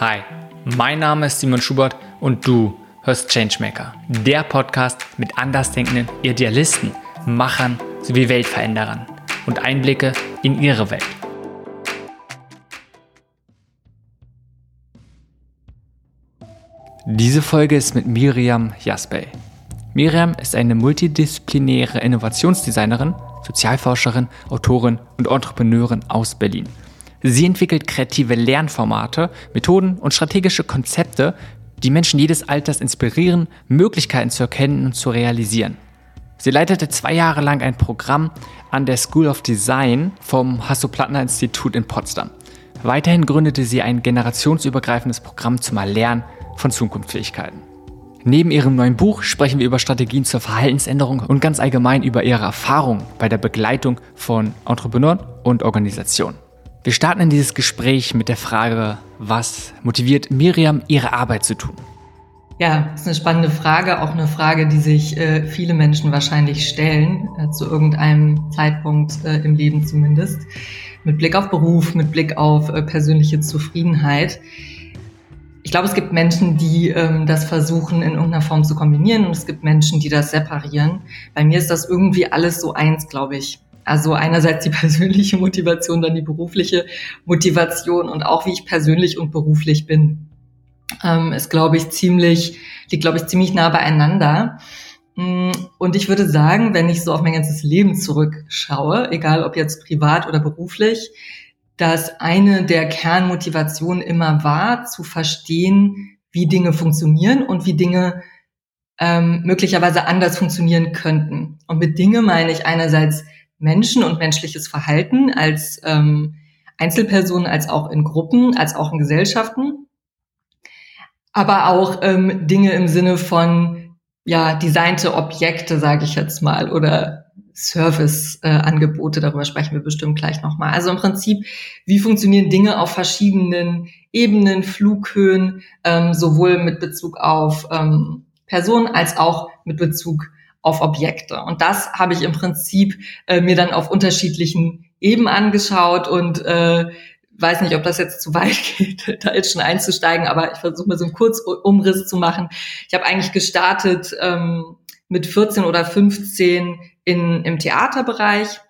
Hi, mein Name ist Simon Schubert und du hörst Changemaker, der Podcast mit andersdenkenden Idealisten, Machern sowie Weltveränderern und Einblicke in ihre Welt. Diese Folge ist mit Miriam Jasbey. Miriam ist eine multidisziplinäre Innovationsdesignerin, Sozialforscherin, Autorin und Entrepreneurin aus Berlin. Sie entwickelt kreative Lernformate, Methoden und strategische Konzepte, die Menschen jedes Alters inspirieren, Möglichkeiten zu erkennen und zu realisieren. Sie leitete zwei Jahre lang ein Programm an der School of Design vom Hasso-Plattner-Institut in Potsdam. Weiterhin gründete sie ein generationsübergreifendes Programm zum Erlernen von Zukunftsfähigkeiten. Neben ihrem neuen Buch sprechen wir über Strategien zur Verhaltensänderung und ganz allgemein über ihre Erfahrungen bei der Begleitung von Entrepreneuren und Organisationen. Wir starten in dieses Gespräch mit der Frage, was motiviert Miriam, ihre Arbeit zu tun? Ja, ist eine spannende Frage, auch eine Frage, die sich äh, viele Menschen wahrscheinlich stellen, äh, zu irgendeinem Zeitpunkt äh, im Leben zumindest, mit Blick auf Beruf, mit Blick auf äh, persönliche Zufriedenheit. Ich glaube, es gibt Menschen, die ähm, das versuchen in irgendeiner Form zu kombinieren und es gibt Menschen, die das separieren. Bei mir ist das irgendwie alles so eins, glaube ich. Also einerseits die persönliche Motivation, dann die berufliche Motivation und auch wie ich persönlich und beruflich bin. Ähm, ist, glaube ich, ziemlich, liegt, glaube ich, ziemlich nah beieinander. Mm, und ich würde sagen, wenn ich so auf mein ganzes Leben zurückschaue, egal ob jetzt privat oder beruflich, dass eine der Kernmotivationen immer war, zu verstehen, wie Dinge funktionieren und wie Dinge ähm, möglicherweise anders funktionieren könnten. Und mit Dinge meine ich einerseits Menschen und menschliches Verhalten als ähm, Einzelpersonen, als auch in Gruppen, als auch in Gesellschaften, aber auch ähm, Dinge im Sinne von ja designte Objekte, sage ich jetzt mal, oder Service-Angebote, äh, darüber sprechen wir bestimmt gleich nochmal. Also im Prinzip, wie funktionieren Dinge auf verschiedenen Ebenen, Flughöhen, ähm, sowohl mit Bezug auf ähm, Personen als auch mit Bezug auf Objekte. Und das habe ich im Prinzip äh, mir dann auf unterschiedlichen Ebenen angeschaut und äh, weiß nicht, ob das jetzt zu weit geht, da jetzt schon einzusteigen, aber ich versuche mal so einen Kurzumriss zu machen. Ich habe eigentlich gestartet ähm, mit 14 oder 15 in, im Theaterbereich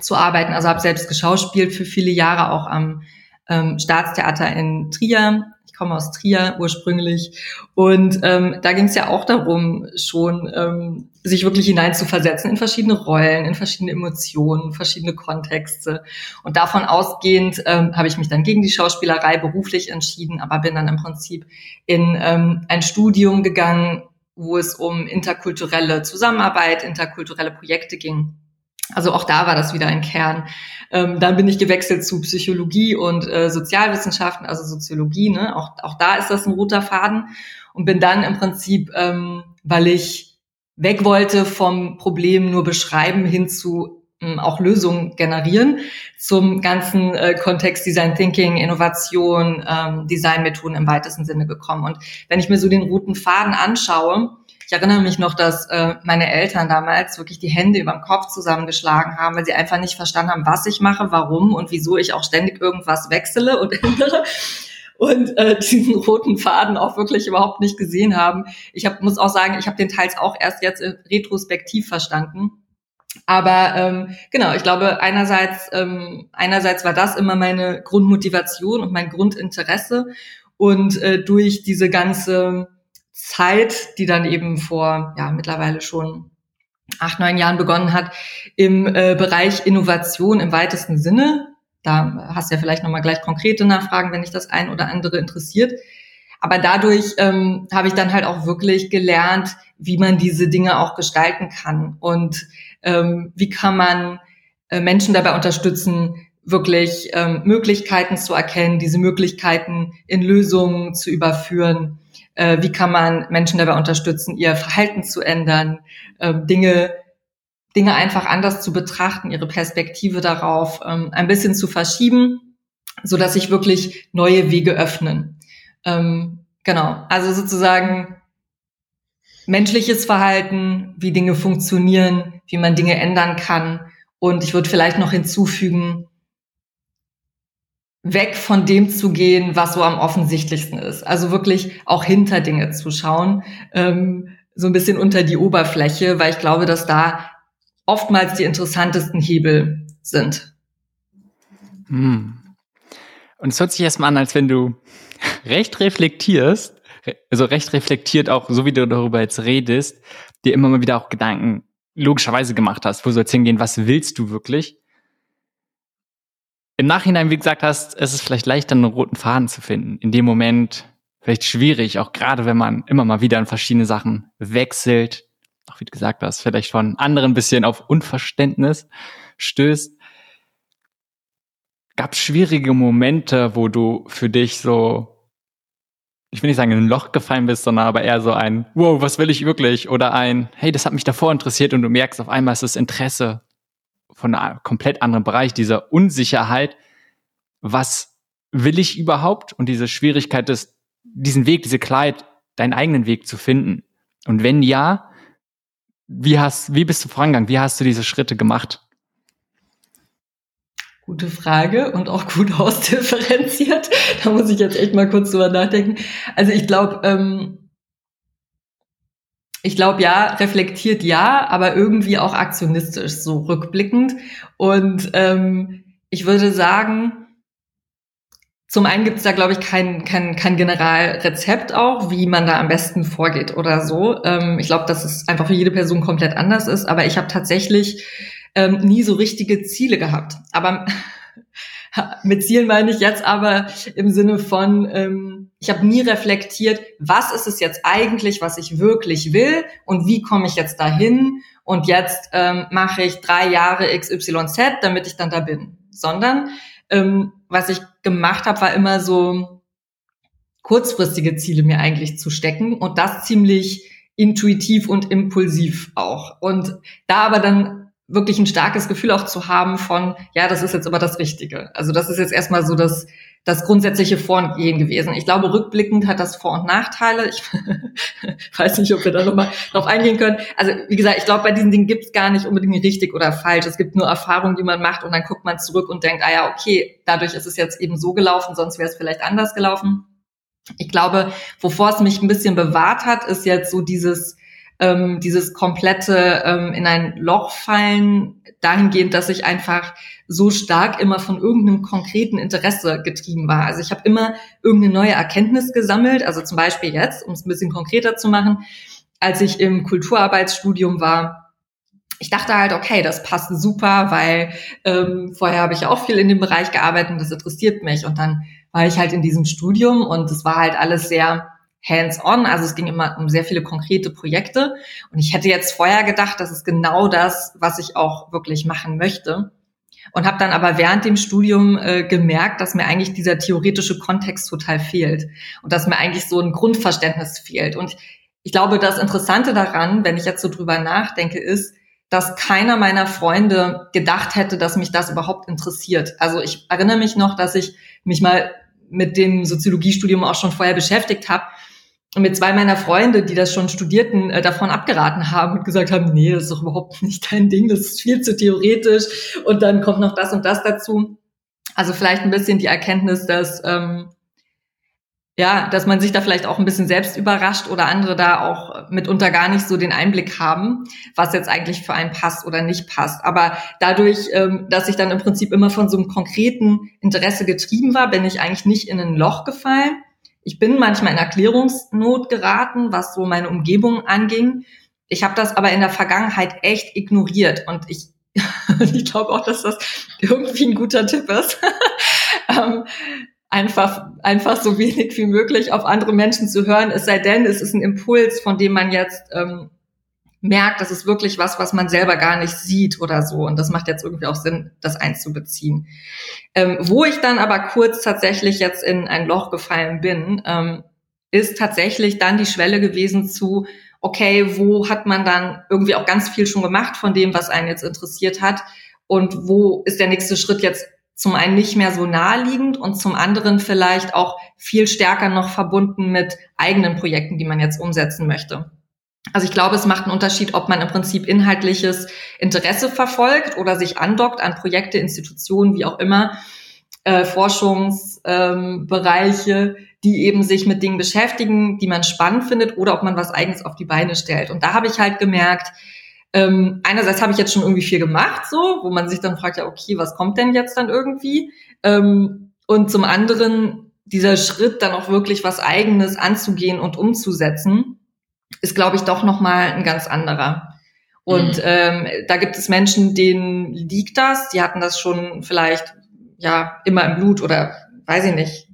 zu arbeiten. Also habe selbst geschauspielt für viele Jahre auch am ähm, Staatstheater in Trier. Komme aus Trier ursprünglich. Und ähm, da ging es ja auch darum, schon ähm, sich wirklich hineinzuversetzen in verschiedene Rollen, in verschiedene Emotionen, verschiedene Kontexte. Und davon ausgehend ähm, habe ich mich dann gegen die Schauspielerei beruflich entschieden, aber bin dann im Prinzip in ähm, ein Studium gegangen, wo es um interkulturelle Zusammenarbeit, interkulturelle Projekte ging. Also auch da war das wieder ein Kern. Ähm, dann bin ich gewechselt zu Psychologie und äh, Sozialwissenschaften, also Soziologie. Ne? Auch, auch da ist das ein roter Faden. Und bin dann im Prinzip, ähm, weil ich weg wollte vom Problem nur beschreiben hin zu ähm, auch Lösungen generieren zum ganzen äh, Kontext Design Thinking, Innovation, ähm, Designmethoden im weitesten Sinne gekommen. Und wenn ich mir so den roten Faden anschaue, ich erinnere mich noch, dass äh, meine Eltern damals wirklich die Hände über dem Kopf zusammengeschlagen haben, weil sie einfach nicht verstanden haben, was ich mache, warum und wieso ich auch ständig irgendwas wechsle und ändere und äh, diesen roten Faden auch wirklich überhaupt nicht gesehen haben. Ich hab, muss auch sagen, ich habe den teils auch erst jetzt retrospektiv verstanden. Aber ähm, genau, ich glaube, einerseits, ähm, einerseits war das immer meine Grundmotivation und mein Grundinteresse. Und äh, durch diese ganze Zeit, die dann eben vor ja mittlerweile schon acht, neun Jahren begonnen hat, im äh, Bereich Innovation im weitesten Sinne. Da hast du ja vielleicht nochmal gleich konkrete Nachfragen, wenn dich das ein oder andere interessiert. Aber dadurch ähm, habe ich dann halt auch wirklich gelernt, wie man diese Dinge auch gestalten kann und ähm, wie kann man äh, Menschen dabei unterstützen, wirklich ähm, Möglichkeiten zu erkennen, diese Möglichkeiten in Lösungen zu überführen äh, wie kann man Menschen dabei unterstützen, ihr Verhalten zu ändern, äh, Dinge Dinge einfach anders zu betrachten, ihre Perspektive darauf ähm, ein bisschen zu verschieben, so dass sich wirklich neue Wege öffnen. Ähm, genau, also sozusagen menschliches Verhalten, wie Dinge funktionieren, wie man Dinge ändern kann. Und ich würde vielleicht noch hinzufügen, weg von dem zu gehen, was so am offensichtlichsten ist. Also wirklich auch hinter Dinge zu schauen, ähm, so ein bisschen unter die Oberfläche, weil ich glaube, dass da oftmals die interessantesten Hebel sind. Hm. Und es hört sich erstmal an, als wenn du recht reflektierst, also recht reflektiert auch, so wie du darüber jetzt redest, dir immer mal wieder auch Gedanken logischerweise gemacht hast, wo soll es hingehen, was willst du wirklich? Im Nachhinein, wie gesagt hast, es ist vielleicht leichter, einen roten Faden zu finden. In dem Moment vielleicht schwierig, auch gerade wenn man immer mal wieder an verschiedene Sachen wechselt, auch wie du gesagt hast, vielleicht von anderen ein bisschen auf Unverständnis stößt. Gab es schwierige Momente, wo du für dich so ich will nicht sagen, in ein Loch gefallen bist, sondern aber eher so ein, wow, was will ich wirklich? Oder ein, hey, das hat mich davor interessiert und du merkst auf einmal ist das Interesse von einem komplett anderen Bereich, dieser Unsicherheit, was will ich überhaupt? Und diese Schwierigkeit ist, diesen Weg, diese Klarheit, deinen eigenen Weg zu finden. Und wenn ja, wie hast, wie bist du vorangegangen? Wie hast du diese Schritte gemacht? Gute Frage und auch gut ausdifferenziert. Da muss ich jetzt echt mal kurz drüber nachdenken. Also ich glaube, ähm, ich glaube ja, reflektiert ja, aber irgendwie auch aktionistisch, so rückblickend. Und ähm, ich würde sagen, zum einen gibt es da, glaube ich, kein, kein, kein Generalrezept auch, wie man da am besten vorgeht oder so. Ähm, ich glaube, dass es einfach für jede Person komplett anders ist. Aber ich habe tatsächlich ähm, nie so richtige Ziele gehabt. Aber mit Zielen meine ich jetzt aber im Sinne von, ähm, ich habe nie reflektiert, was ist es jetzt eigentlich, was ich wirklich will und wie komme ich jetzt dahin und jetzt ähm, mache ich drei Jahre XYZ, damit ich dann da bin. Sondern ähm, was ich gemacht habe, war immer so kurzfristige Ziele mir eigentlich zu stecken und das ziemlich intuitiv und impulsiv auch. Und da aber dann wirklich ein starkes Gefühl auch zu haben von, ja, das ist jetzt aber das Richtige. Also das ist jetzt erstmal so das, das grundsätzliche Vorgehen gewesen. Ich glaube, rückblickend hat das Vor- und Nachteile. Ich weiß nicht, ob wir da nochmal drauf eingehen können. Also wie gesagt, ich glaube, bei diesen Dingen gibt es gar nicht unbedingt richtig oder falsch. Es gibt nur Erfahrungen, die man macht und dann guckt man zurück und denkt, ah ja, okay, dadurch ist es jetzt eben so gelaufen, sonst wäre es vielleicht anders gelaufen. Ich glaube, wovor es mich ein bisschen bewahrt hat, ist jetzt so dieses ähm, dieses komplette ähm, in ein Loch fallen, dahingehend, dass ich einfach so stark immer von irgendeinem konkreten Interesse getrieben war. Also ich habe immer irgendeine neue Erkenntnis gesammelt, also zum Beispiel jetzt, um es ein bisschen konkreter zu machen, als ich im Kulturarbeitsstudium war, ich dachte halt, okay, das passt super, weil ähm, vorher habe ich auch viel in dem Bereich gearbeitet und das interessiert mich. Und dann war ich halt in diesem Studium und es war halt alles sehr hands-on, also es ging immer um sehr viele konkrete Projekte. Und ich hätte jetzt vorher gedacht, das ist genau das, was ich auch wirklich machen möchte. Und habe dann aber während dem Studium äh, gemerkt, dass mir eigentlich dieser theoretische Kontext total fehlt und dass mir eigentlich so ein Grundverständnis fehlt. Und ich glaube, das Interessante daran, wenn ich jetzt so drüber nachdenke, ist, dass keiner meiner Freunde gedacht hätte, dass mich das überhaupt interessiert. Also ich erinnere mich noch, dass ich mich mal mit dem Soziologiestudium auch schon vorher beschäftigt habe mit zwei meiner Freunde, die das schon studierten, äh, davon abgeraten haben und gesagt haben, nee, das ist doch überhaupt nicht dein Ding, das ist viel zu theoretisch und dann kommt noch das und das dazu. Also vielleicht ein bisschen die Erkenntnis, dass ähm, ja, dass man sich da vielleicht auch ein bisschen selbst überrascht oder andere da auch mitunter gar nicht so den Einblick haben, was jetzt eigentlich für einen passt oder nicht passt. Aber dadurch, ähm, dass ich dann im Prinzip immer von so einem konkreten Interesse getrieben war, bin ich eigentlich nicht in ein Loch gefallen ich bin manchmal in Erklärungsnot geraten, was so meine Umgebung anging. Ich habe das aber in der Vergangenheit echt ignoriert und ich, ich glaube auch, dass das irgendwie ein guter Tipp ist. ähm, einfach, einfach so wenig wie möglich auf andere Menschen zu hören, es sei denn, es ist ein Impuls, von dem man jetzt ähm, merkt, das ist wirklich was, was man selber gar nicht sieht oder so. Und das macht jetzt irgendwie auch Sinn, das einzubeziehen. Ähm, wo ich dann aber kurz tatsächlich jetzt in ein Loch gefallen bin, ähm, ist tatsächlich dann die Schwelle gewesen zu, okay, wo hat man dann irgendwie auch ganz viel schon gemacht von dem, was einen jetzt interessiert hat? Und wo ist der nächste Schritt jetzt zum einen nicht mehr so naheliegend und zum anderen vielleicht auch viel stärker noch verbunden mit eigenen Projekten, die man jetzt umsetzen möchte. Also ich glaube, es macht einen Unterschied, ob man im Prinzip inhaltliches Interesse verfolgt oder sich andockt an Projekte, Institutionen, wie auch immer, äh, Forschungsbereiche, ähm, die eben sich mit Dingen beschäftigen, die man spannend findet oder ob man was eigenes auf die Beine stellt. Und da habe ich halt gemerkt, ähm, einerseits habe ich jetzt schon irgendwie viel gemacht, so, wo man sich dann fragt, ja, okay, was kommt denn jetzt dann irgendwie? Ähm, und zum anderen dieser Schritt, dann auch wirklich was Eigenes anzugehen und umzusetzen, ist, glaube ich, doch nochmal ein ganz anderer. Und mhm. ähm, da gibt es Menschen, denen liegt das, die hatten das schon vielleicht ja immer im Blut oder weiß ich nicht,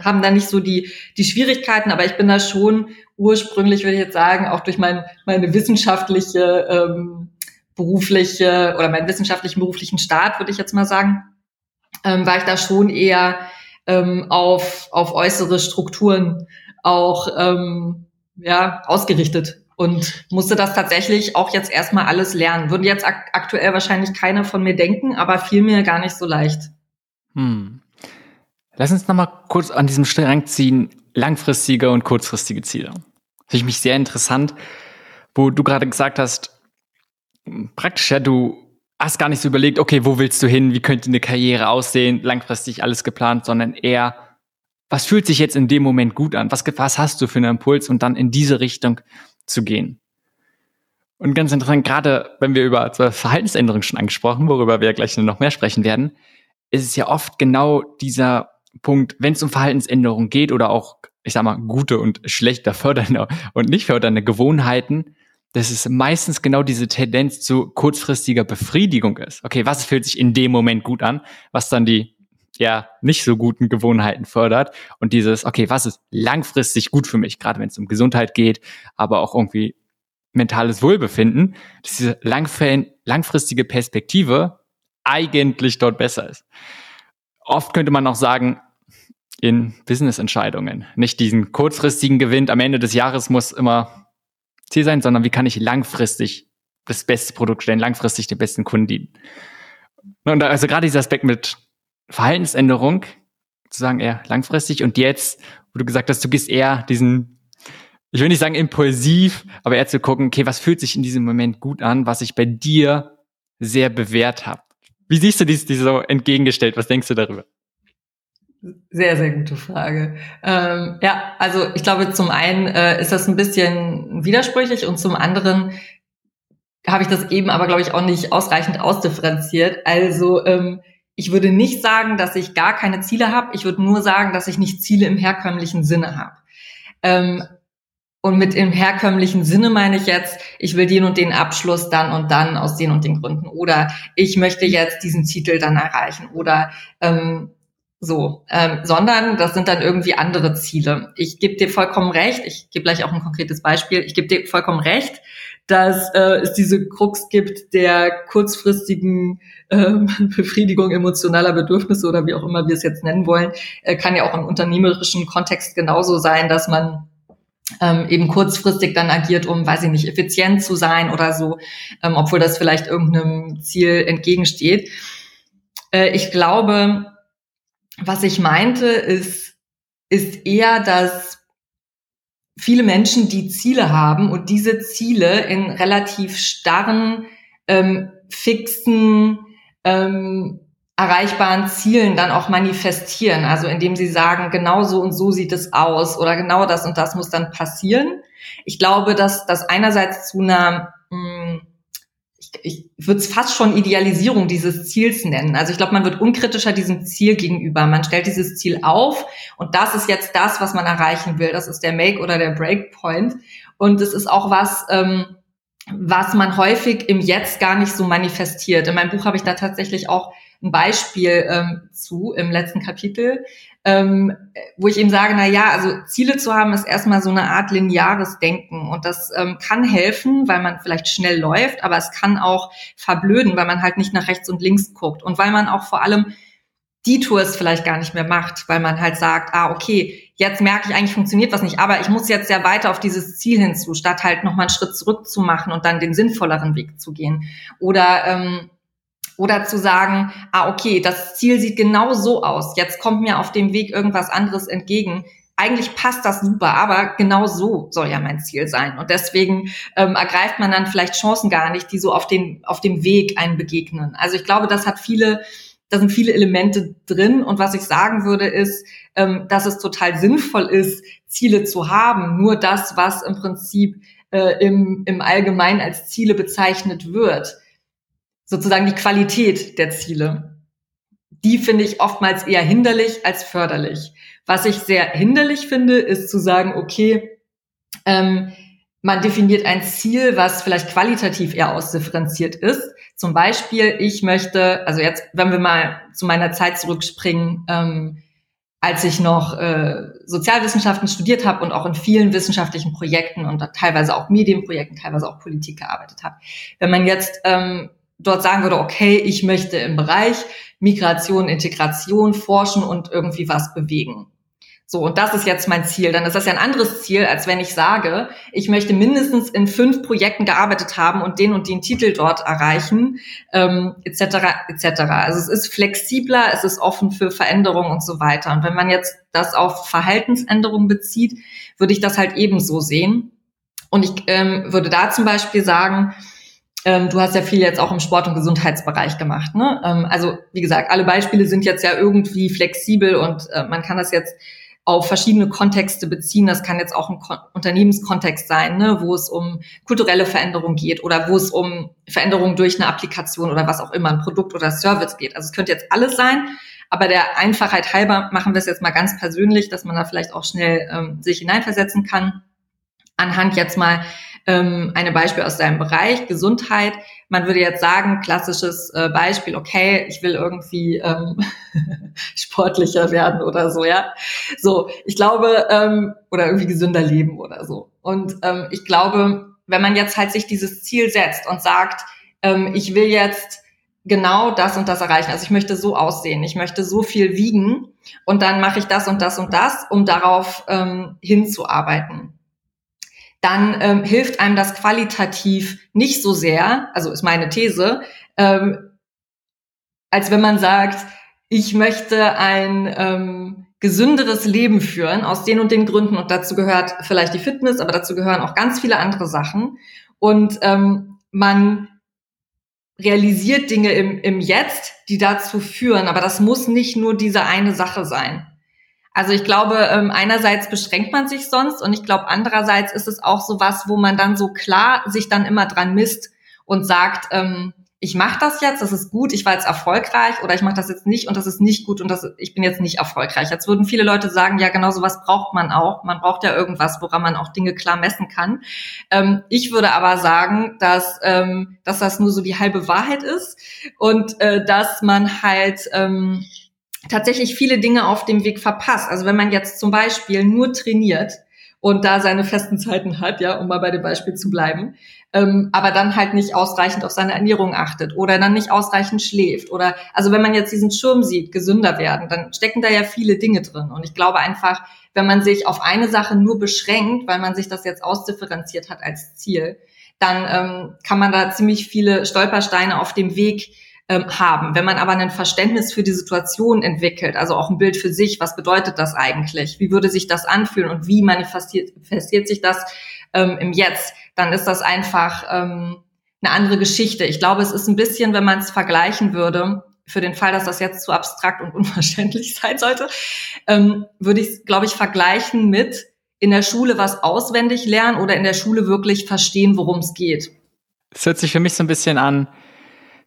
haben da nicht so die, die Schwierigkeiten, aber ich bin da schon ursprünglich, würde ich jetzt sagen, auch durch mein, meine wissenschaftliche, ähm, berufliche oder meinen wissenschaftlichen beruflichen Start, würde ich jetzt mal sagen, ähm, war ich da schon eher ähm, auf, auf äußere Strukturen auch ähm, ja, ausgerichtet und musste das tatsächlich auch jetzt erstmal alles lernen. Würde jetzt ak aktuell wahrscheinlich keiner von mir denken, aber fiel mir gar nicht so leicht. Hm. Lass uns nochmal kurz an diesem Strang ziehen, langfristige und kurzfristige Ziele. Finde ich mich sehr interessant, wo du gerade gesagt hast, praktisch ja, du hast gar nicht so überlegt, okay, wo willst du hin, wie könnte eine Karriere aussehen, langfristig alles geplant, sondern eher, was fühlt sich jetzt in dem Moment gut an, was, was hast du für einen Impuls und dann in diese Richtung zu gehen. Und ganz interessant, gerade wenn wir über Verhaltensänderungen schon angesprochen, worüber wir gleich noch mehr sprechen werden, ist es ja oft genau dieser Punkt, wenn es um Verhaltensänderungen geht oder auch, ich sag mal, gute und schlechter fördernde und nicht fördernde Gewohnheiten, dass es meistens genau diese Tendenz zu kurzfristiger Befriedigung ist. Okay, was fühlt sich in dem Moment gut an, was dann die ja nicht so guten Gewohnheiten fördert und dieses, okay, was ist langfristig gut für mich, gerade wenn es um Gesundheit geht, aber auch irgendwie mentales Wohlbefinden, dass diese langfristige Perspektive eigentlich dort besser ist oft könnte man auch sagen, in Business-Entscheidungen. Nicht diesen kurzfristigen Gewinn am Ende des Jahres muss immer Ziel sein, sondern wie kann ich langfristig das beste Produkt stellen, langfristig den besten Kunden dienen. Und also gerade dieser Aspekt mit Verhaltensänderung, zu sagen eher langfristig und jetzt, wo du gesagt hast, du gehst eher diesen, ich will nicht sagen impulsiv, aber eher zu gucken, okay, was fühlt sich in diesem Moment gut an, was ich bei dir sehr bewährt habe. Wie siehst du dies, dies so entgegengestellt? Was denkst du darüber? Sehr, sehr gute Frage. Ähm, ja, also ich glaube, zum einen äh, ist das ein bisschen widersprüchlich und zum anderen habe ich das eben aber, glaube ich, auch nicht ausreichend ausdifferenziert. Also ähm, ich würde nicht sagen, dass ich gar keine Ziele habe. Ich würde nur sagen, dass ich nicht Ziele im herkömmlichen Sinne habe. Ähm, und mit im herkömmlichen Sinne meine ich jetzt, ich will den und den Abschluss dann und dann aus den und den Gründen. Oder ich möchte jetzt diesen Titel dann erreichen. Oder ähm, so, ähm, sondern das sind dann irgendwie andere Ziele. Ich gebe dir vollkommen recht, ich gebe gleich auch ein konkretes Beispiel, ich gebe dir vollkommen recht, dass äh, es diese Krux gibt der kurzfristigen ähm, Befriedigung emotionaler Bedürfnisse oder wie auch immer wir es jetzt nennen wollen, äh, kann ja auch im unternehmerischen Kontext genauso sein, dass man ähm, eben kurzfristig dann agiert, um, weiß ich nicht, effizient zu sein oder so, ähm, obwohl das vielleicht irgendeinem Ziel entgegensteht. Äh, ich glaube, was ich meinte, ist, ist eher, dass viele Menschen, die Ziele haben und diese Ziele in relativ starren, ähm, fixen, ähm, erreichbaren Zielen dann auch manifestieren. Also indem sie sagen, genau so und so sieht es aus oder genau das und das muss dann passieren. Ich glaube, dass das einerseits zu einer, ich, würde es fast schon Idealisierung dieses Ziels nennen. Also ich glaube, man wird unkritischer diesem Ziel gegenüber. Man stellt dieses Ziel auf und das ist jetzt das, was man erreichen will. Das ist der Make oder der Breakpoint. Und es ist auch was, ähm, was man häufig im Jetzt gar nicht so manifestiert. In meinem Buch habe ich da tatsächlich auch ein Beispiel ähm, zu im letzten Kapitel, ähm, wo ich eben sage, na ja, also Ziele zu haben ist erstmal so eine Art lineares Denken. Und das ähm, kann helfen, weil man vielleicht schnell läuft, aber es kann auch verblöden, weil man halt nicht nach rechts und links guckt. Und weil man auch vor allem die Tours vielleicht gar nicht mehr macht, weil man halt sagt, ah, okay, jetzt merke ich eigentlich funktioniert was nicht, aber ich muss jetzt ja weiter auf dieses Ziel hinzu, statt halt nochmal einen Schritt zurück zu machen und dann den sinnvolleren Weg zu gehen. Oder ähm, oder zu sagen, ah, okay, das Ziel sieht genau so aus. Jetzt kommt mir auf dem Weg irgendwas anderes entgegen. Eigentlich passt das super, aber genau so soll ja mein Ziel sein. Und deswegen ähm, ergreift man dann vielleicht Chancen gar nicht, die so auf, den, auf dem Weg einen begegnen. Also ich glaube, das hat viele da sind viele Elemente drin. Und was ich sagen würde, ist, ähm, dass es total sinnvoll ist, Ziele zu haben. Nur das, was im Prinzip äh, im, im Allgemeinen als Ziele bezeichnet wird, sozusagen die Qualität der Ziele, die finde ich oftmals eher hinderlich als förderlich. Was ich sehr hinderlich finde, ist zu sagen, okay, ähm, man definiert ein Ziel, was vielleicht qualitativ eher ausdifferenziert ist. Zum Beispiel, ich möchte, also jetzt, wenn wir mal zu meiner Zeit zurückspringen, ähm, als ich noch äh, Sozialwissenschaften studiert habe und auch in vielen wissenschaftlichen Projekten und teilweise auch Medienprojekten, teilweise auch Politik gearbeitet habe. Wenn man jetzt ähm, dort sagen würde, okay, ich möchte im Bereich Migration, Integration forschen und irgendwie was bewegen. So, und das ist jetzt mein Ziel. Dann ist das ja ein anderes Ziel, als wenn ich sage, ich möchte mindestens in fünf Projekten gearbeitet haben und den und den Titel dort erreichen, ähm, etc. etc. Also es ist flexibler, es ist offen für Veränderungen und so weiter. Und wenn man jetzt das auf Verhaltensänderungen bezieht, würde ich das halt ebenso sehen. Und ich ähm, würde da zum Beispiel sagen, ähm, du hast ja viel jetzt auch im Sport- und Gesundheitsbereich gemacht. Ne? Ähm, also wie gesagt, alle Beispiele sind jetzt ja irgendwie flexibel und äh, man kann das jetzt auf verschiedene Kontexte beziehen. Das kann jetzt auch ein Kon Unternehmenskontext sein, ne, wo es um kulturelle Veränderung geht oder wo es um Veränderung durch eine Applikation oder was auch immer, ein Produkt oder Service geht. Also es könnte jetzt alles sein, aber der Einfachheit halber machen wir es jetzt mal ganz persönlich, dass man da vielleicht auch schnell ähm, sich hineinversetzen kann. Anhand jetzt mal ähm, eine Beispiel aus deinem Bereich, Gesundheit. Man würde jetzt sagen, klassisches äh, Beispiel, okay, ich will irgendwie ähm, sportlicher werden oder so, ja. So, ich glaube, ähm, oder irgendwie gesünder leben oder so. Und ähm, ich glaube, wenn man jetzt halt sich dieses Ziel setzt und sagt, ähm, ich will jetzt genau das und das erreichen. Also ich möchte so aussehen, ich möchte so viel wiegen und dann mache ich das und das und das, um darauf ähm, hinzuarbeiten dann ähm, hilft einem das qualitativ nicht so sehr, also ist meine These, ähm, als wenn man sagt, ich möchte ein ähm, gesünderes Leben führen aus den und den Gründen und dazu gehört vielleicht die Fitness, aber dazu gehören auch ganz viele andere Sachen und ähm, man realisiert Dinge im, im Jetzt, die dazu führen, aber das muss nicht nur diese eine Sache sein. Also ich glaube, ähm, einerseits beschränkt man sich sonst und ich glaube, andererseits ist es auch so was, wo man dann so klar sich dann immer dran misst und sagt, ähm, ich mache das jetzt, das ist gut, ich war jetzt erfolgreich oder ich mache das jetzt nicht und das ist nicht gut und das, ich bin jetzt nicht erfolgreich. Jetzt würden viele Leute sagen, ja, genau so was braucht man auch. Man braucht ja irgendwas, woran man auch Dinge klar messen kann. Ähm, ich würde aber sagen, dass, ähm, dass das nur so die halbe Wahrheit ist und äh, dass man halt ähm, tatsächlich viele Dinge auf dem Weg verpasst. Also wenn man jetzt zum Beispiel nur trainiert und da seine festen Zeiten hat, ja, um mal bei dem Beispiel zu bleiben, ähm, aber dann halt nicht ausreichend auf seine Ernährung achtet oder dann nicht ausreichend schläft oder also wenn man jetzt diesen Schirm sieht, gesünder werden, dann stecken da ja viele Dinge drin. Und ich glaube einfach, wenn man sich auf eine Sache nur beschränkt, weil man sich das jetzt ausdifferenziert hat als Ziel, dann ähm, kann man da ziemlich viele Stolpersteine auf dem Weg ähm, haben. Wenn man aber ein Verständnis für die Situation entwickelt, also auch ein Bild für sich, was bedeutet das eigentlich? Wie würde sich das anfühlen und wie manifestiert, sich das ähm, im Jetzt? Dann ist das einfach ähm, eine andere Geschichte. Ich glaube, es ist ein bisschen, wenn man es vergleichen würde, für den Fall, dass das jetzt zu abstrakt und unverständlich sein sollte, ähm, würde ich es, glaube ich, vergleichen mit in der Schule was auswendig lernen oder in der Schule wirklich verstehen, worum es geht. Es hört sich für mich so ein bisschen an,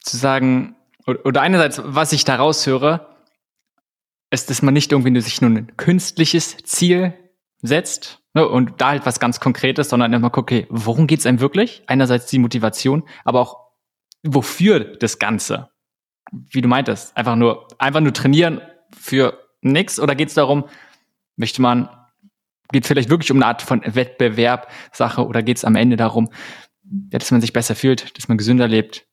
zu sagen, oder einerseits, was ich da raushöre, ist, dass man nicht irgendwie sich nur ein künstliches Ziel setzt ne, und da halt was ganz Konkretes, sondern immer guckt, okay, worum geht's einem wirklich? Einerseits die Motivation, aber auch wofür das Ganze? Wie du meintest, einfach nur, einfach nur trainieren für nix oder geht's darum, möchte man, geht vielleicht wirklich um eine Art von Wettbewerb, Sache oder geht's am Ende darum, dass man sich besser fühlt, dass man gesünder lebt,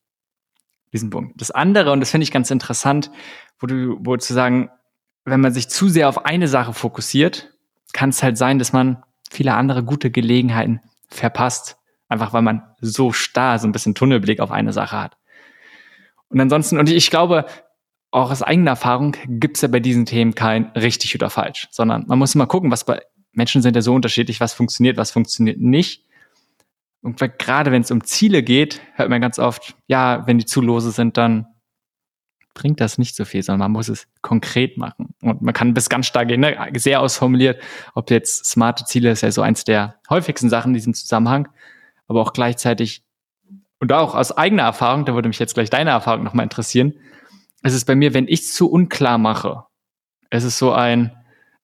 diesen Punkt. Das andere, und das finde ich ganz interessant, wo du, wo zu sagen, wenn man sich zu sehr auf eine Sache fokussiert, kann es halt sein, dass man viele andere gute Gelegenheiten verpasst. Einfach weil man so starr so ein bisschen Tunnelblick auf eine Sache hat. Und ansonsten, und ich glaube, auch aus eigener Erfahrung gibt es ja bei diesen Themen kein richtig oder falsch, sondern man muss immer gucken, was bei Menschen sind ja so unterschiedlich, was funktioniert, was funktioniert nicht. Und gerade wenn es um Ziele geht, hört man ganz oft, ja, wenn die zu lose sind, dann bringt das nicht so viel, sondern man muss es konkret machen. Und man kann bis ganz stark gehen, ne? sehr ausformuliert, ob jetzt smarte Ziele ist ja so eins der häufigsten Sachen in diesem Zusammenhang, aber auch gleichzeitig und auch aus eigener Erfahrung, da würde mich jetzt gleich deine Erfahrung nochmal interessieren, es ist bei mir, wenn ich es zu unklar mache, es ist so ein,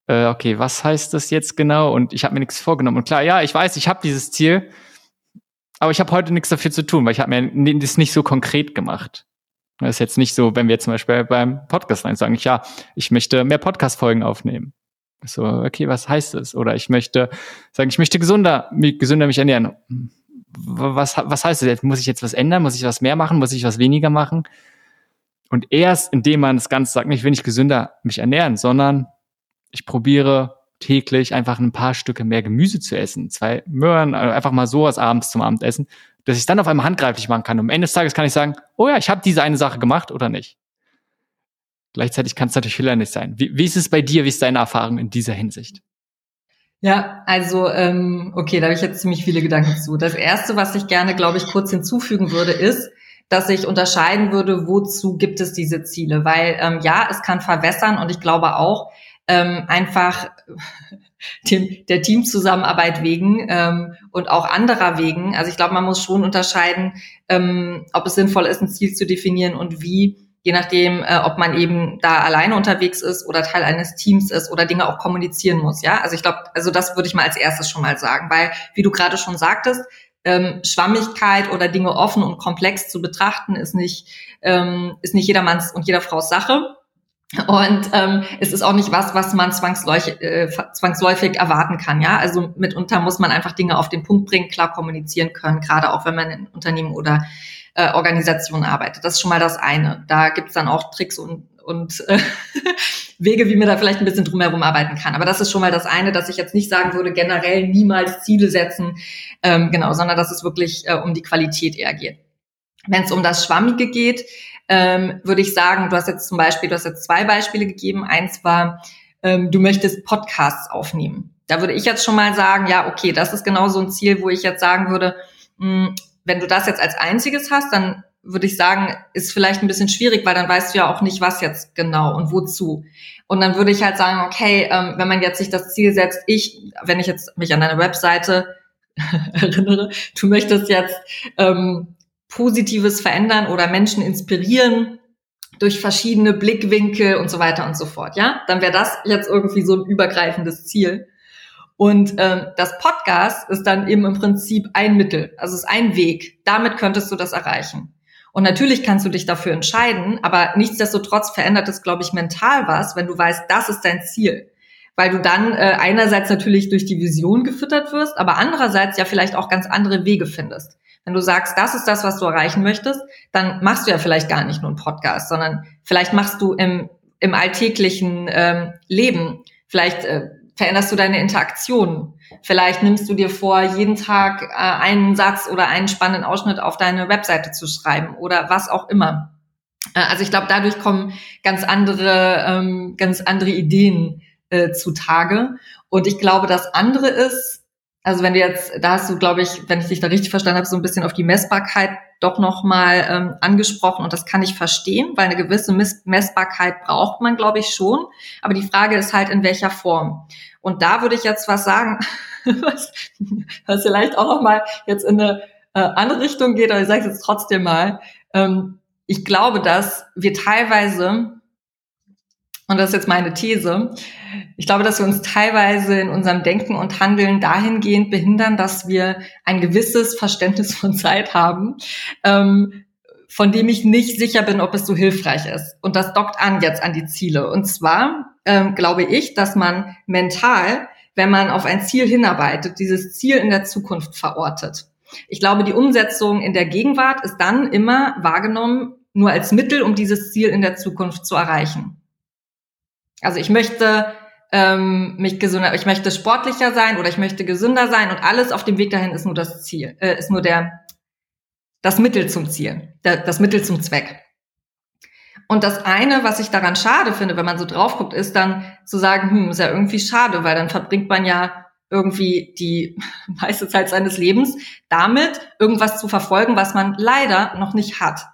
äh, okay, was heißt das jetzt genau? Und ich habe mir nichts vorgenommen. Und klar, ja, ich weiß, ich habe dieses Ziel, aber ich habe heute nichts dafür zu tun, weil ich habe mir das nicht so konkret gemacht. Das ist jetzt nicht so, wenn wir zum Beispiel beim Podcast rein sagen, ja, ich möchte mehr Podcast-Folgen aufnehmen. So, okay, was heißt das? Oder ich möchte sagen, ich möchte gesunder, gesünder mich ernähren. Was, was heißt das jetzt? Muss ich jetzt was ändern? Muss ich was mehr machen? Muss ich was weniger machen? Und erst indem man das Ganze sagt, ich will nicht gesünder mich ernähren, sondern ich probiere täglich einfach ein paar Stücke mehr Gemüse zu essen, zwei Möhren, also einfach mal sowas abends zum Abendessen, dass ich dann auf einmal handgreiflich machen kann. Und am Ende des Tages kann ich sagen, oh ja, ich habe diese eine Sache gemacht oder nicht. Gleichzeitig kann es natürlich hinderlich sein. Wie, wie ist es bei dir? Wie ist deine Erfahrung in dieser Hinsicht? Ja, also ähm, okay, da habe ich jetzt ziemlich viele Gedanken zu. Das erste, was ich gerne, glaube ich, kurz hinzufügen würde, ist, dass ich unterscheiden würde, wozu gibt es diese Ziele. Weil ähm, ja, es kann verwässern und ich glaube auch, ähm, einfach dem, der Teamzusammenarbeit wegen ähm, und auch anderer wegen. Also ich glaube, man muss schon unterscheiden, ähm, ob es sinnvoll ist, ein Ziel zu definieren und wie, je nachdem, äh, ob man eben da alleine unterwegs ist oder Teil eines Teams ist oder Dinge auch kommunizieren muss. Ja, also ich glaube, also das würde ich mal als erstes schon mal sagen, weil wie du gerade schon sagtest, ähm, Schwammigkeit oder Dinge offen und komplex zu betrachten, ist nicht, ähm, ist nicht jedermanns und jeder Frau's Sache. Und ähm, es ist auch nicht was, was man zwangsläufig, äh, zwangsläufig erwarten kann. Ja, also mitunter muss man einfach Dinge auf den Punkt bringen, klar kommunizieren können, gerade auch wenn man in Unternehmen oder äh, Organisationen arbeitet. Das ist schon mal das eine. Da gibt's dann auch Tricks und, und äh, Wege, wie man da vielleicht ein bisschen drumherum arbeiten kann. Aber das ist schon mal das eine, dass ich jetzt nicht sagen würde, generell niemals Ziele setzen, ähm, genau, sondern dass es wirklich äh, um die Qualität eher geht. Wenn es um das Schwammige geht, ähm, würde ich sagen, du hast jetzt zum Beispiel, du hast jetzt zwei Beispiele gegeben. Eins war, ähm, du möchtest Podcasts aufnehmen. Da würde ich jetzt schon mal sagen, ja, okay, das ist genau so ein Ziel, wo ich jetzt sagen würde, mh, hm, wenn du das jetzt als einziges hast, dann würde ich sagen, ist vielleicht ein bisschen schwierig, weil dann weißt du ja auch nicht, was jetzt genau und wozu. Und dann würde ich halt sagen, okay, ähm, wenn man jetzt sich das Ziel setzt, ich, wenn ich jetzt mich an deine Webseite erinnere, du möchtest jetzt ähm, Positives verändern oder Menschen inspirieren durch verschiedene Blickwinkel und so weiter und so fort. Ja, dann wäre das jetzt irgendwie so ein übergreifendes Ziel. Und ähm, das Podcast ist dann eben im Prinzip ein Mittel, also ist ein Weg. Damit könntest du das erreichen. Und natürlich kannst du dich dafür entscheiden, aber nichtsdestotrotz verändert es, glaube ich, mental was, wenn du weißt, das ist dein Ziel. Weil du dann äh, einerseits natürlich durch die Vision gefüttert wirst, aber andererseits ja vielleicht auch ganz andere Wege findest. Wenn du sagst, das ist das, was du erreichen möchtest, dann machst du ja vielleicht gar nicht nur einen Podcast, sondern vielleicht machst du im, im alltäglichen ähm, Leben, vielleicht äh, veränderst du deine Interaktionen. Vielleicht nimmst du dir vor, jeden Tag äh, einen Satz oder einen spannenden Ausschnitt auf deine Webseite zu schreiben oder was auch immer. Äh, also ich glaube, dadurch kommen ganz andere, ähm, ganz andere Ideen äh, zutage. Und ich glaube, das andere ist, also wenn du jetzt, da hast du, glaube ich, wenn ich dich da richtig verstanden habe, so ein bisschen auf die Messbarkeit doch nochmal ähm, angesprochen und das kann ich verstehen, weil eine gewisse Mess Messbarkeit braucht man, glaube ich, schon. Aber die Frage ist halt, in welcher Form. Und da würde ich jetzt was sagen, was, was vielleicht auch nochmal jetzt in eine äh, andere Richtung geht, aber ich sage es jetzt trotzdem mal. Ähm, ich glaube, dass wir teilweise und das ist jetzt meine These, ich glaube, dass wir uns teilweise in unserem Denken und Handeln dahingehend behindern, dass wir ein gewisses Verständnis von Zeit haben, ähm, von dem ich nicht sicher bin, ob es so hilfreich ist. Und das dockt an jetzt an die Ziele. Und zwar ähm, glaube ich, dass man mental, wenn man auf ein Ziel hinarbeitet, dieses Ziel in der Zukunft verortet. Ich glaube, die Umsetzung in der Gegenwart ist dann immer wahrgenommen nur als Mittel, um dieses Ziel in der Zukunft zu erreichen. Also ich möchte ähm, mich gesünder, ich möchte sportlicher sein oder ich möchte gesünder sein und alles auf dem Weg dahin ist nur das Ziel, äh, ist nur der das Mittel zum Ziel, der, das Mittel zum Zweck. Und das eine, was ich daran schade finde, wenn man so drauf guckt, ist dann zu sagen, hm, ist ja irgendwie schade, weil dann verbringt man ja irgendwie die meiste Zeit seines Lebens damit, irgendwas zu verfolgen, was man leider noch nicht hat.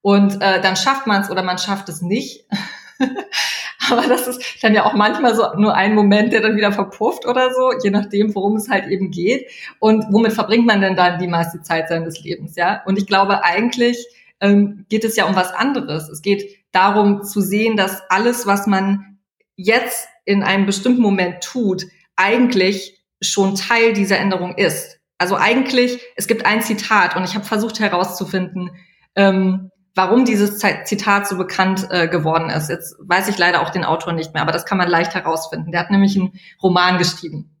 Und äh, dann schafft man es oder man schafft es nicht. Aber das ist dann ja auch manchmal so nur ein Moment, der dann wieder verpufft oder so, je nachdem, worum es halt eben geht. Und womit verbringt man denn dann die meiste Zeit seines Lebens, ja? Und ich glaube, eigentlich ähm, geht es ja um was anderes. Es geht darum zu sehen, dass alles, was man jetzt in einem bestimmten Moment tut, eigentlich schon Teil dieser Änderung ist. Also eigentlich, es gibt ein Zitat und ich habe versucht herauszufinden, ähm, warum dieses Zitat so bekannt äh, geworden ist. Jetzt weiß ich leider auch den Autor nicht mehr, aber das kann man leicht herausfinden. Der hat nämlich einen Roman geschrieben.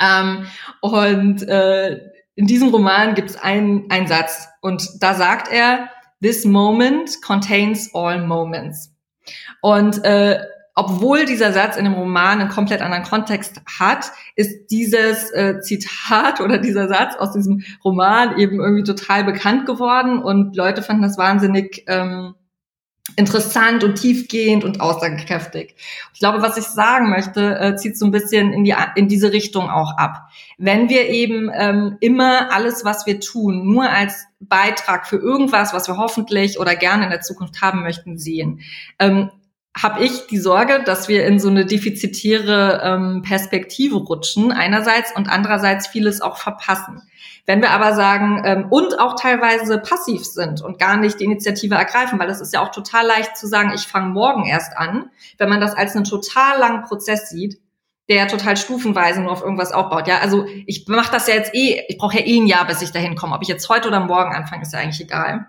Ähm, und äh, in diesem Roman gibt es einen, einen Satz und da sagt er, This moment contains all moments. Und äh, obwohl dieser Satz in dem Roman einen komplett anderen Kontext hat, ist dieses äh, Zitat oder dieser Satz aus diesem Roman eben irgendwie total bekannt geworden und Leute fanden das wahnsinnig ähm, interessant und tiefgehend und aussagekräftig. Ich glaube, was ich sagen möchte, äh, zieht so ein bisschen in die in diese Richtung auch ab. Wenn wir eben ähm, immer alles, was wir tun, nur als Beitrag für irgendwas, was wir hoffentlich oder gerne in der Zukunft haben möchten, sehen, ähm, habe ich die Sorge, dass wir in so eine defizitäre ähm, Perspektive rutschen, einerseits und andererseits vieles auch verpassen. Wenn wir aber sagen ähm, und auch teilweise passiv sind und gar nicht die Initiative ergreifen, weil es ist ja auch total leicht zu sagen, ich fange morgen erst an, wenn man das als einen total langen Prozess sieht, der total stufenweise nur auf irgendwas aufbaut. Ja, also ich mache das ja jetzt eh, ich brauche ja eh ein Jahr, bis ich dahin komme. Ob ich jetzt heute oder morgen anfange, ist ja eigentlich egal.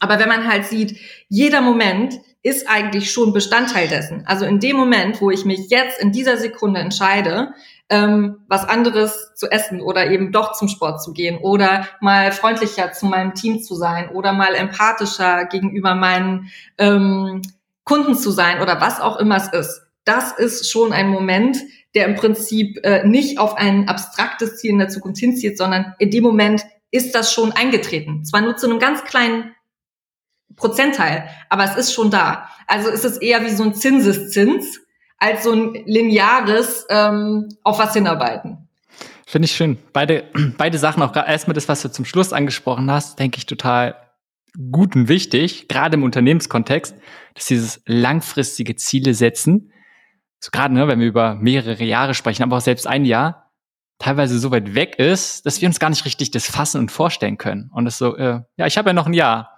Aber wenn man halt sieht, jeder Moment ist eigentlich schon Bestandteil dessen. Also in dem Moment, wo ich mich jetzt in dieser Sekunde entscheide, ähm, was anderes zu essen oder eben doch zum Sport zu gehen oder mal freundlicher zu meinem Team zu sein oder mal empathischer gegenüber meinen ähm, Kunden zu sein oder was auch immer es ist. Das ist schon ein Moment, der im Prinzip äh, nicht auf ein abstraktes Ziel in der Zukunft hinzieht, sondern in dem Moment ist das schon eingetreten. Zwar nur zu einem ganz kleinen Prozentteil, aber es ist schon da. Also ist es eher wie so ein Zinseszins als so ein lineares ähm, auf was hinarbeiten. Finde ich schön. Beide, beide Sachen, auch erstmal das, was du zum Schluss angesprochen hast, denke ich total gut und wichtig, gerade im Unternehmenskontext, dass dieses langfristige Ziele setzen, so gerade ne, wenn wir über mehrere Jahre sprechen, aber auch selbst ein Jahr, teilweise so weit weg ist, dass wir uns gar nicht richtig das fassen und vorstellen können. Und das so, äh, ja, ich habe ja noch ein Jahr.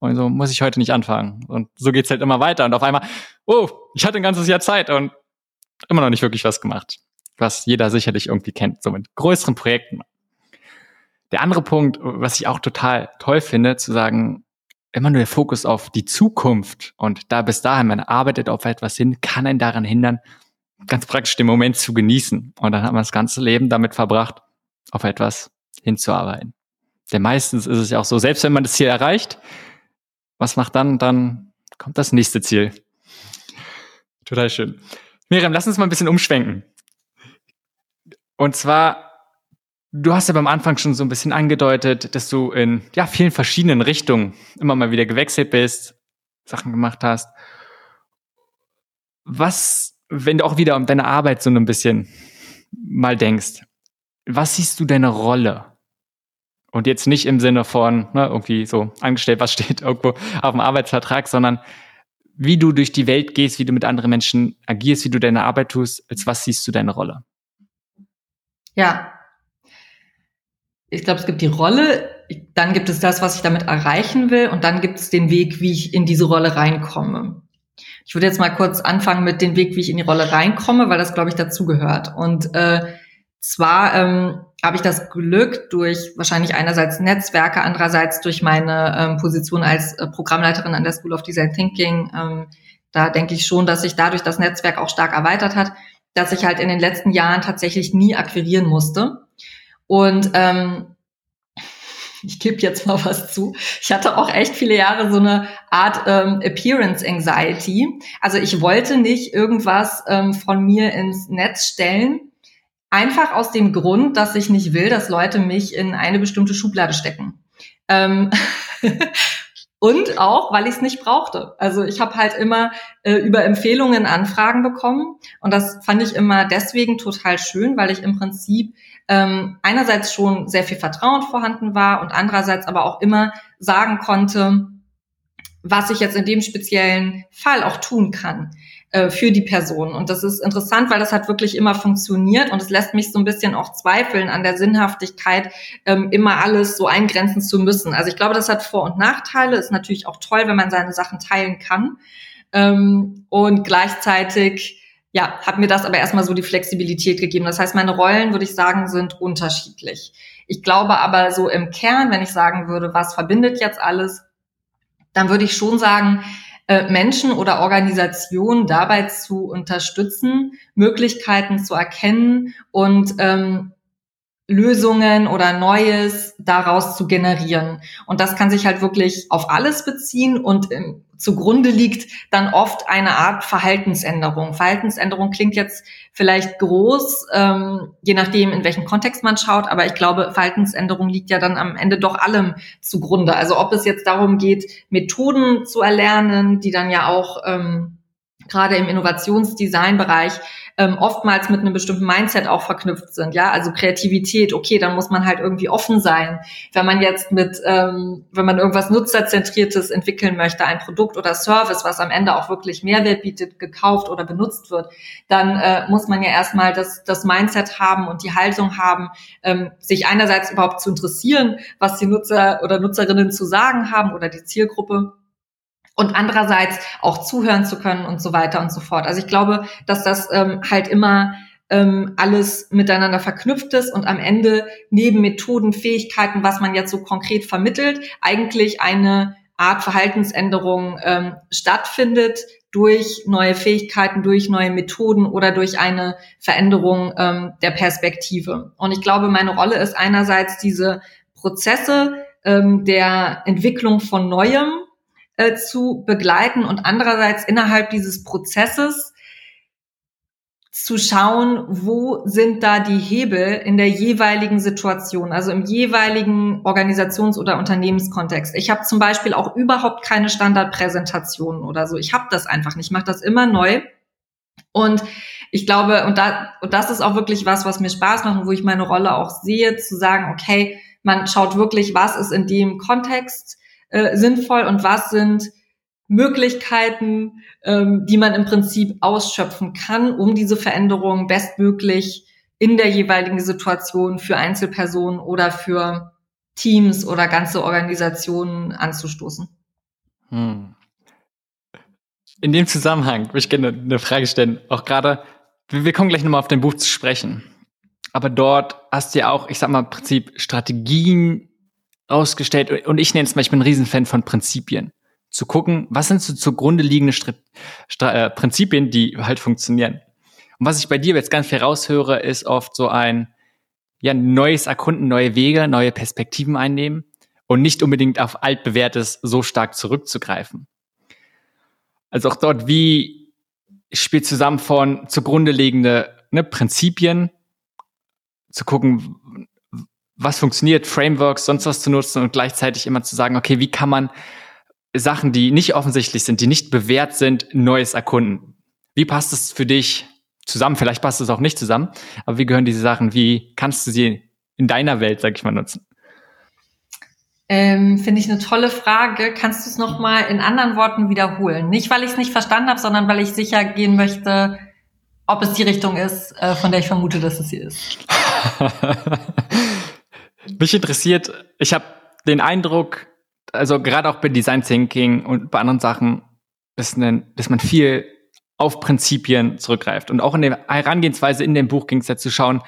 Und so muss ich heute nicht anfangen. Und so geht's halt immer weiter. Und auf einmal, oh, ich hatte ein ganzes Jahr Zeit und immer noch nicht wirklich was gemacht. Was jeder sicherlich irgendwie kennt, so mit größeren Projekten. Der andere Punkt, was ich auch total toll finde, zu sagen, immer nur der Fokus auf die Zukunft und da bis dahin, man arbeitet auf etwas hin, kann einen daran hindern, ganz praktisch den Moment zu genießen. Und dann hat man das ganze Leben damit verbracht, auf etwas hinzuarbeiten. Denn meistens ist es ja auch so, selbst wenn man das Ziel erreicht, was macht dann? Dann kommt das nächste Ziel. Total schön. Miriam, lass uns mal ein bisschen umschwenken. Und zwar, du hast ja beim Anfang schon so ein bisschen angedeutet, dass du in ja, vielen verschiedenen Richtungen immer mal wieder gewechselt bist, Sachen gemacht hast. Was, wenn du auch wieder um deine Arbeit so ein bisschen mal denkst, was siehst du deine Rolle? Und jetzt nicht im Sinne von ne, irgendwie so angestellt, was steht irgendwo auf dem Arbeitsvertrag, sondern wie du durch die Welt gehst, wie du mit anderen Menschen agierst, wie du deine Arbeit tust, als was siehst du deine Rolle? Ja. Ich glaube, es gibt die Rolle, dann gibt es das, was ich damit erreichen will, und dann gibt es den Weg, wie ich in diese Rolle reinkomme. Ich würde jetzt mal kurz anfangen mit dem Weg, wie ich in die Rolle reinkomme, weil das, glaube ich, dazugehört. Und äh, zwar ähm, habe ich das Glück durch wahrscheinlich einerseits Netzwerke, andererseits durch meine ähm, Position als äh, Programmleiterin an der School of Design Thinking. Ähm, da denke ich schon, dass sich dadurch das Netzwerk auch stark erweitert hat, dass ich halt in den letzten Jahren tatsächlich nie akquirieren musste. Und ähm, ich gebe jetzt mal was zu. Ich hatte auch echt viele Jahre so eine Art ähm, Appearance Anxiety. Also ich wollte nicht irgendwas ähm, von mir ins Netz stellen, Einfach aus dem Grund, dass ich nicht will, dass Leute mich in eine bestimmte Schublade stecken. Ähm Und auch, weil ich es nicht brauchte. Also ich habe halt immer äh, über Empfehlungen Anfragen bekommen. Und das fand ich immer deswegen total schön, weil ich im Prinzip ähm, einerseits schon sehr viel Vertrauen vorhanden war und andererseits aber auch immer sagen konnte, was ich jetzt in dem speziellen Fall auch tun kann äh, für die Person. Und das ist interessant, weil das hat wirklich immer funktioniert und es lässt mich so ein bisschen auch zweifeln an der Sinnhaftigkeit, ähm, immer alles so eingrenzen zu müssen. Also ich glaube, das hat Vor- und Nachteile. Ist natürlich auch toll, wenn man seine Sachen teilen kann. Ähm, und gleichzeitig ja, hat mir das aber erstmal so die Flexibilität gegeben. Das heißt, meine Rollen, würde ich sagen, sind unterschiedlich. Ich glaube aber so im Kern, wenn ich sagen würde, was verbindet jetzt alles, dann würde ich schon sagen, Menschen oder Organisationen dabei zu unterstützen, Möglichkeiten zu erkennen und ähm, Lösungen oder Neues daraus zu generieren. Und das kann sich halt wirklich auf alles beziehen und ähm, zugrunde liegt dann oft eine Art Verhaltensänderung. Verhaltensänderung klingt jetzt vielleicht groß, ähm, je nachdem, in welchem Kontext man schaut, aber ich glaube, Verhaltensänderung liegt ja dann am Ende doch allem zugrunde. Also ob es jetzt darum geht, Methoden zu erlernen, die dann ja auch ähm, gerade im Innovationsdesign-Bereich ähm, oftmals mit einem bestimmten Mindset auch verknüpft sind. Ja, also Kreativität, okay, dann muss man halt irgendwie offen sein. Wenn man jetzt mit, ähm, wenn man irgendwas Nutzerzentriertes entwickeln möchte, ein Produkt oder Service, was am Ende auch wirklich Mehrwert bietet, gekauft oder benutzt wird, dann äh, muss man ja erstmal das, das Mindset haben und die Haltung haben, ähm, sich einerseits überhaupt zu interessieren, was die Nutzer oder Nutzerinnen zu sagen haben oder die Zielgruppe und andererseits auch zuhören zu können und so weiter und so fort. Also ich glaube, dass das ähm, halt immer ähm, alles miteinander verknüpft ist und am Ende neben Methoden, Fähigkeiten, was man jetzt so konkret vermittelt, eigentlich eine Art Verhaltensänderung ähm, stattfindet durch neue Fähigkeiten, durch neue Methoden oder durch eine Veränderung ähm, der Perspektive. Und ich glaube, meine Rolle ist einerseits diese Prozesse ähm, der Entwicklung von Neuem äh, zu begleiten und andererseits innerhalb dieses Prozesses zu schauen, wo sind da die Hebel in der jeweiligen Situation, also im jeweiligen Organisations- oder Unternehmenskontext. Ich habe zum Beispiel auch überhaupt keine Standardpräsentationen oder so. Ich habe das einfach nicht. Ich mache das immer neu. Und ich glaube, und, da, und das ist auch wirklich was, was mir Spaß macht und wo ich meine Rolle auch sehe, zu sagen, okay, man schaut wirklich, was ist in dem Kontext äh, sinnvoll und was sind Möglichkeiten, ähm, die man im Prinzip ausschöpfen kann, um diese Veränderungen bestmöglich in der jeweiligen Situation für Einzelpersonen oder für Teams oder ganze Organisationen anzustoßen. Hm. In dem Zusammenhang würde ich gerne eine Frage stellen, auch gerade, wir kommen gleich nochmal auf dein Buch zu sprechen. Aber dort hast du ja auch, ich sag mal, im Prinzip Strategien rausgestellt und ich nenne es mal, ich bin ein Riesenfan von Prinzipien. Zu gucken, was sind so zugrunde liegende Str Stra äh, Prinzipien, die halt funktionieren. Und was ich bei dir jetzt ganz viel raushöre, ist oft so ein ja, neues Erkunden, neue Wege, neue Perspektiven einnehmen und nicht unbedingt auf altbewährtes so stark zurückzugreifen. Also auch dort, wie spielt zusammen von zugrunde liegende ne, Prinzipien, zu gucken, was funktioniert, Frameworks, sonst was zu nutzen und gleichzeitig immer zu sagen, okay, wie kann man Sachen, die nicht offensichtlich sind, die nicht bewährt sind, Neues erkunden? Wie passt es für dich zusammen? Vielleicht passt es auch nicht zusammen, aber wie gehören diese Sachen? Wie kannst du sie in deiner Welt, sag ich mal, nutzen? Ähm, Finde ich eine tolle Frage. Kannst du es nochmal in anderen Worten wiederholen? Nicht, weil ich es nicht verstanden habe, sondern weil ich sicher gehen möchte, ob es die Richtung ist, äh, von der ich vermute, dass es sie ist. Mich interessiert, ich habe den Eindruck, also gerade auch bei Design Thinking und bei anderen Sachen, dass, ne, dass man viel auf Prinzipien zurückgreift. Und auch in der Herangehensweise in dem Buch ging es ja zu schauen,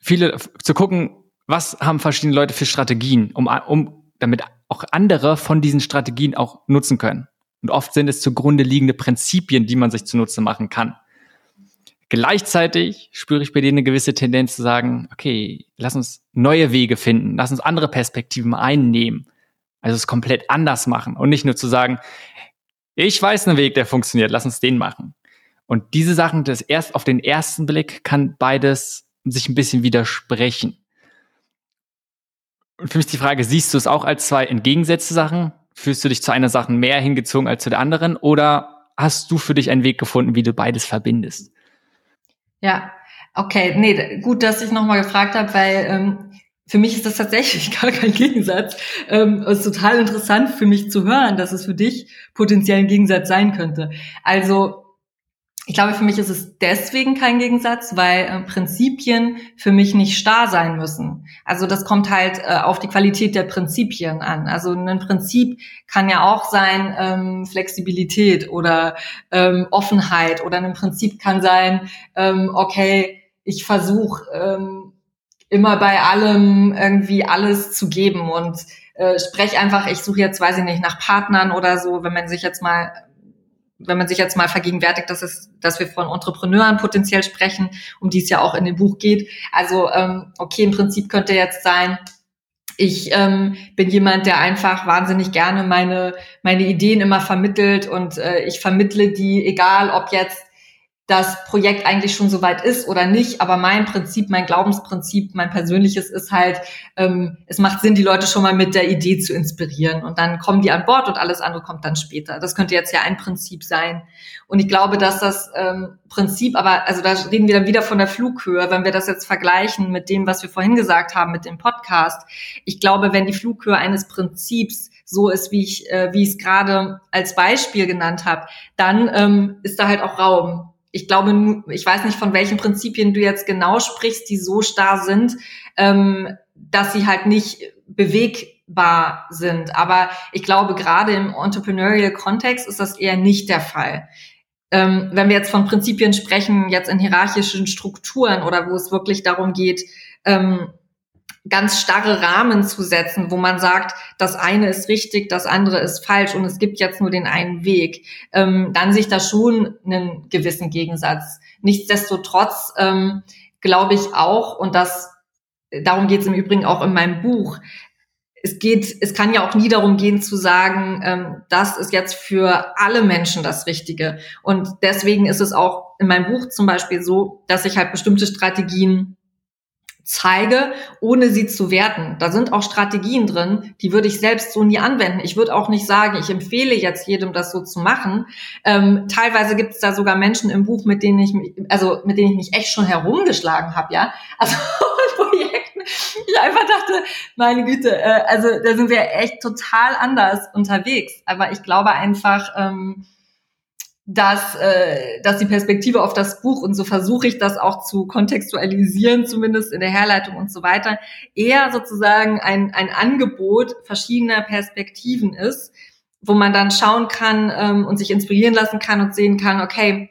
viele zu gucken, was haben verschiedene Leute für Strategien, um, um damit auch andere von diesen Strategien auch nutzen können. Und oft sind es zugrunde liegende Prinzipien, die man sich zunutze machen kann. Gleichzeitig spüre ich bei dir eine gewisse Tendenz zu sagen, okay, lass uns neue Wege finden, lass uns andere Perspektiven einnehmen. Also es komplett anders machen und nicht nur zu sagen, ich weiß einen Weg, der funktioniert, lass uns den machen. Und diese Sachen, das erst auf den ersten Blick kann beides sich ein bisschen widersprechen. Und für mich die Frage, siehst du es auch als zwei entgegengesetzte Sachen? Fühlst du dich zu einer Sache mehr hingezogen als zu der anderen? Oder hast du für dich einen Weg gefunden, wie du beides verbindest? Ja, okay, nee, gut, dass ich nochmal gefragt habe, weil ähm, für mich ist das tatsächlich gar kein Gegensatz. Ähm, es ist total interessant für mich zu hören, dass es für dich potenziell ein Gegensatz sein könnte. Also ich glaube, für mich ist es deswegen kein Gegensatz, weil äh, Prinzipien für mich nicht starr sein müssen. Also das kommt halt äh, auf die Qualität der Prinzipien an. Also ein Prinzip kann ja auch sein ähm, Flexibilität oder ähm, Offenheit oder ein Prinzip kann sein, ähm, okay, ich versuche ähm, immer bei allem irgendwie alles zu geben und äh, spreche einfach, ich suche jetzt, weiß ich nicht, nach Partnern oder so, wenn man sich jetzt mal wenn man sich jetzt mal vergegenwärtigt, dass es, dass wir von Entrepreneuren potenziell sprechen, um die es ja auch in dem Buch geht. Also ähm, okay, im Prinzip könnte jetzt sein, ich ähm, bin jemand, der einfach wahnsinnig gerne meine meine Ideen immer vermittelt und äh, ich vermittle die, egal ob jetzt das Projekt eigentlich schon soweit ist oder nicht. Aber mein Prinzip, mein Glaubensprinzip, mein persönliches ist halt, ähm, es macht Sinn, die Leute schon mal mit der Idee zu inspirieren. Und dann kommen die an Bord und alles andere kommt dann später. Das könnte jetzt ja ein Prinzip sein. Und ich glaube, dass das ähm, Prinzip, aber also da reden wir dann wieder von der Flughöhe, wenn wir das jetzt vergleichen mit dem, was wir vorhin gesagt haben, mit dem Podcast. Ich glaube, wenn die Flughöhe eines Prinzips so ist, wie ich äh, wie ich es gerade als Beispiel genannt habe, dann ähm, ist da halt auch Raum ich glaube, ich weiß nicht, von welchen Prinzipien du jetzt genau sprichst, die so starr sind, ähm, dass sie halt nicht bewegbar sind. Aber ich glaube, gerade im Entrepreneurial Kontext ist das eher nicht der Fall. Ähm, wenn wir jetzt von Prinzipien sprechen, jetzt in hierarchischen Strukturen oder wo es wirklich darum geht, ähm, ganz starre Rahmen zu setzen, wo man sagt, das eine ist richtig, das andere ist falsch und es gibt jetzt nur den einen Weg, ähm, dann sich da schon einen gewissen Gegensatz. Nichtsdestotrotz ähm, glaube ich auch, und das darum geht es im Übrigen auch in meinem Buch, es geht, es kann ja auch nie darum gehen zu sagen, ähm, das ist jetzt für alle Menschen das Richtige. Und deswegen ist es auch in meinem Buch zum Beispiel so, dass ich halt bestimmte Strategien zeige, ohne sie zu werten. Da sind auch Strategien drin, die würde ich selbst so nie anwenden. Ich würde auch nicht sagen, ich empfehle jetzt jedem, das so zu machen. Ähm, teilweise gibt es da sogar Menschen im Buch, mit denen ich mich, also mit denen ich mich echt schon herumgeschlagen habe, ja. Also Projekten. Ich einfach dachte, meine Güte, äh, also da sind wir echt total anders unterwegs. Aber ich glaube einfach, ähm, dass, äh, dass die Perspektive auf das Buch, und so versuche ich das auch zu kontextualisieren, zumindest in der Herleitung und so weiter, eher sozusagen ein, ein Angebot verschiedener Perspektiven ist, wo man dann schauen kann ähm, und sich inspirieren lassen kann und sehen kann, okay,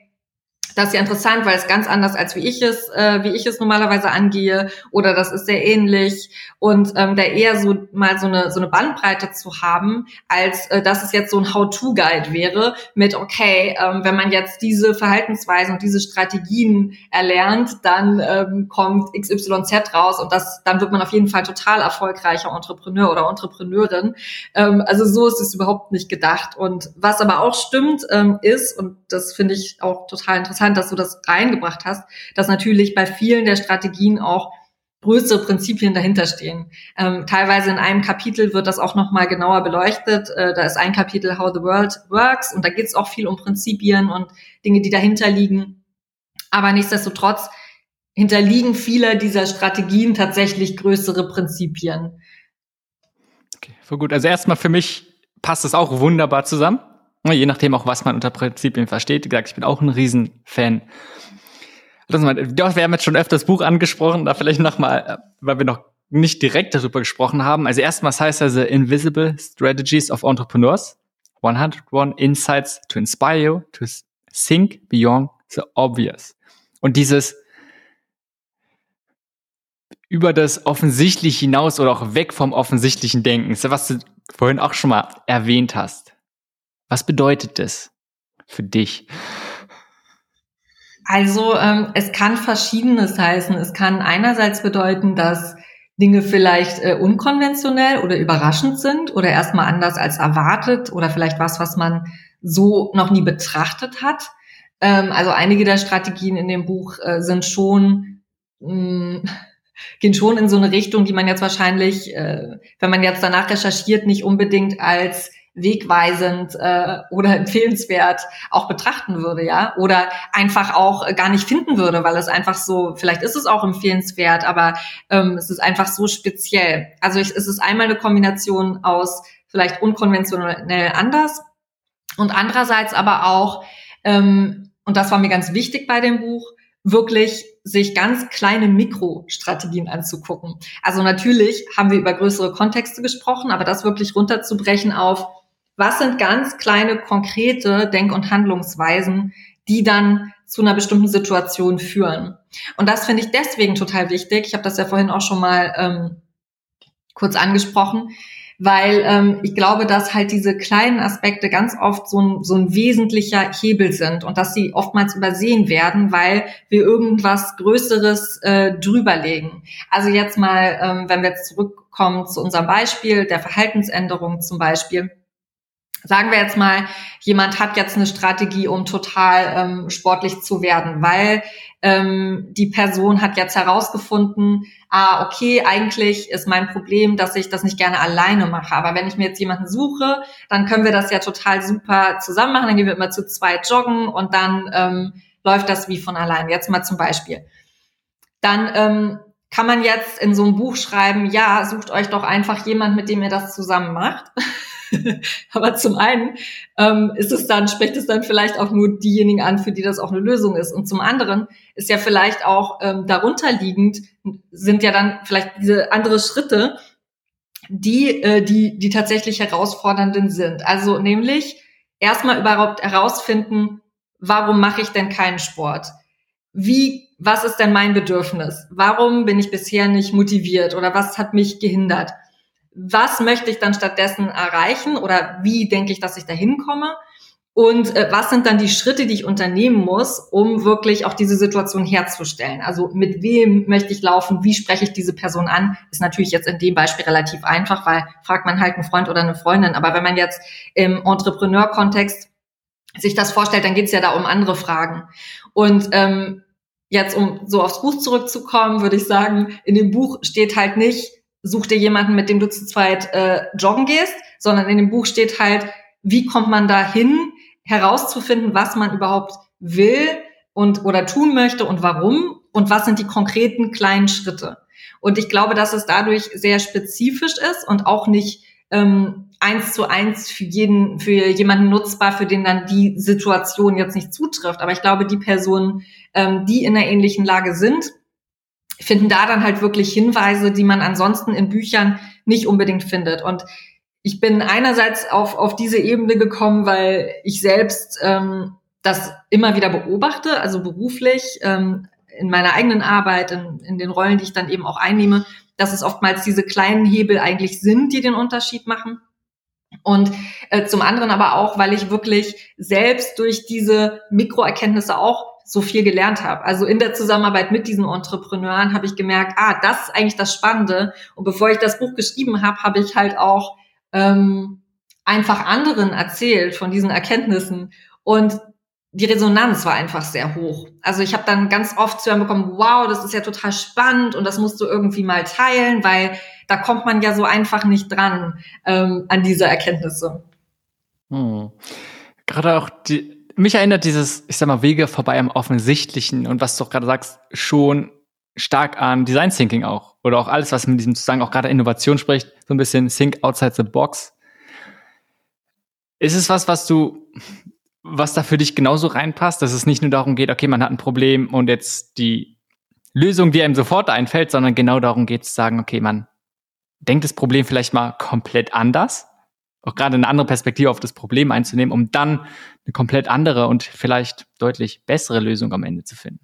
das ist ja interessant, weil es ganz anders als wie ich es, äh, wie ich es normalerweise angehe, oder das ist sehr ähnlich. Und ähm, da eher so mal so eine so eine Bandbreite zu haben, als äh, dass es jetzt so ein How-to-Guide wäre mit okay, ähm, wenn man jetzt diese Verhaltensweisen und diese Strategien erlernt, dann ähm, kommt XYZ raus und das dann wird man auf jeden Fall total erfolgreicher Entrepreneur oder Entrepreneurin. Ähm, also so ist es überhaupt nicht gedacht. Und was aber auch stimmt ähm, ist und das finde ich auch total interessant interessant, dass du das reingebracht hast, dass natürlich bei vielen der Strategien auch größere Prinzipien dahinter stehen. Ähm, teilweise in einem Kapitel wird das auch noch mal genauer beleuchtet. Äh, da ist ein Kapitel How the World Works und da geht es auch viel um Prinzipien und Dinge, die dahinter liegen. Aber nichtsdestotrotz hinterliegen viele dieser Strategien tatsächlich größere Prinzipien. Okay, voll gut. Also erstmal für mich passt es auch wunderbar zusammen. Je nachdem auch, was man unter Prinzipien versteht. Wie gesagt, ich bin auch ein Riesenfan. wir haben jetzt schon öfter das Buch angesprochen, da vielleicht nochmal, äh, weil wir noch nicht direkt darüber gesprochen haben. Also erstmal heißt also Invisible Strategies of Entrepreneurs. 101 Insights to inspire you to think beyond the obvious. Und dieses über das Offensichtliche hinaus oder auch weg vom offensichtlichen Denken, was du vorhin auch schon mal erwähnt hast. Was bedeutet das für dich? Also ähm, es kann verschiedenes heißen. Es kann einerseits bedeuten, dass Dinge vielleicht äh, unkonventionell oder überraschend sind oder erstmal anders als erwartet oder vielleicht was, was man so noch nie betrachtet hat. Ähm, also einige der Strategien in dem Buch äh, sind schon mh, mm, gehen schon in so eine Richtung, die man jetzt wahrscheinlich, äh, wenn man jetzt danach recherchiert, nicht unbedingt als wegweisend äh, oder empfehlenswert auch betrachten würde, ja, oder einfach auch gar nicht finden würde, weil es einfach so, vielleicht ist es auch empfehlenswert, aber ähm, es ist einfach so speziell. Also ich, es ist einmal eine Kombination aus vielleicht unkonventionell anders und andererseits aber auch, ähm, und das war mir ganz wichtig bei dem Buch, wirklich sich ganz kleine Mikrostrategien anzugucken. Also natürlich haben wir über größere Kontexte gesprochen, aber das wirklich runterzubrechen auf, was sind ganz kleine, konkrete Denk- und Handlungsweisen, die dann zu einer bestimmten Situation führen. Und das finde ich deswegen total wichtig. Ich habe das ja vorhin auch schon mal ähm, kurz angesprochen, weil ähm, ich glaube, dass halt diese kleinen Aspekte ganz oft so ein, so ein wesentlicher Hebel sind und dass sie oftmals übersehen werden, weil wir irgendwas Größeres äh, drüberlegen. Also jetzt mal, ähm, wenn wir jetzt zurückkommen zu unserem Beispiel der Verhaltensänderung zum Beispiel sagen wir jetzt mal, jemand hat jetzt eine Strategie, um total ähm, sportlich zu werden, weil ähm, die Person hat jetzt herausgefunden, ah, okay, eigentlich ist mein Problem, dass ich das nicht gerne alleine mache. Aber wenn ich mir jetzt jemanden suche, dann können wir das ja total super zusammen machen. Dann gehen wir immer zu zweit joggen und dann ähm, läuft das wie von allein. Jetzt mal zum Beispiel. Dann ähm, kann man jetzt in so einem Buch schreiben, ja, sucht euch doch einfach jemand, mit dem ihr das zusammen macht. Aber zum einen ähm, ist es dann, spricht es dann vielleicht auch nur diejenigen an, für die das auch eine Lösung ist. Und zum anderen ist ja vielleicht auch ähm, darunter sind ja dann vielleicht diese andere Schritte, die, äh, die, die tatsächlich herausfordernden sind. Also nämlich erstmal überhaupt herausfinden, warum mache ich denn keinen Sport? Wie, was ist denn mein Bedürfnis? Warum bin ich bisher nicht motiviert oder was hat mich gehindert? Was möchte ich dann stattdessen erreichen oder wie denke ich, dass ich da hinkomme? Und äh, was sind dann die Schritte, die ich unternehmen muss, um wirklich auch diese Situation herzustellen? Also mit wem möchte ich laufen? Wie spreche ich diese Person an? Ist natürlich jetzt in dem Beispiel relativ einfach, weil fragt man halt einen Freund oder eine Freundin. Aber wenn man jetzt im Entrepreneur-Kontext sich das vorstellt, dann geht es ja da um andere Fragen. Und ähm, jetzt, um so aufs Buch zurückzukommen, würde ich sagen, in dem Buch steht halt nicht, such dir jemanden, mit dem du zu zweit äh, joggen gehst, sondern in dem Buch steht halt, wie kommt man da hin, herauszufinden, was man überhaupt will und oder tun möchte und warum und was sind die konkreten kleinen Schritte. Und ich glaube, dass es dadurch sehr spezifisch ist und auch nicht ähm, eins zu eins für jeden, für jemanden nutzbar, für den dann die Situation jetzt nicht zutrifft. Aber ich glaube, die Personen, ähm, die in einer ähnlichen Lage sind, finden da dann halt wirklich Hinweise, die man ansonsten in Büchern nicht unbedingt findet. Und ich bin einerseits auf, auf diese Ebene gekommen, weil ich selbst ähm, das immer wieder beobachte, also beruflich, ähm, in meiner eigenen Arbeit, in, in den Rollen, die ich dann eben auch einnehme, dass es oftmals diese kleinen Hebel eigentlich sind, die den Unterschied machen. Und äh, zum anderen aber auch, weil ich wirklich selbst durch diese Mikroerkenntnisse auch so viel gelernt habe. Also in der Zusammenarbeit mit diesen Entrepreneuren habe ich gemerkt, ah, das ist eigentlich das Spannende. Und bevor ich das Buch geschrieben habe, habe ich halt auch ähm, einfach anderen erzählt von diesen Erkenntnissen. Und die Resonanz war einfach sehr hoch. Also ich habe dann ganz oft zu hören bekommen, wow, das ist ja total spannend und das musst du irgendwie mal teilen, weil da kommt man ja so einfach nicht dran ähm, an diese Erkenntnisse. Hm. Gerade auch die, mich erinnert dieses, ich sag mal, Wege vorbei am Offensichtlichen und was du auch gerade sagst, schon stark an Design Thinking auch. Oder auch alles, was mit diesem Zusammenhang auch gerade Innovation spricht, so ein bisschen Think outside the box. Ist es was, was du, was da für dich genauso reinpasst, dass es nicht nur darum geht, okay, man hat ein Problem und jetzt die Lösung, die einem sofort einfällt, sondern genau darum geht zu sagen, okay, man denkt das Problem vielleicht mal komplett anders auch gerade eine andere Perspektive auf das Problem einzunehmen, um dann eine komplett andere und vielleicht deutlich bessere Lösung am Ende zu finden.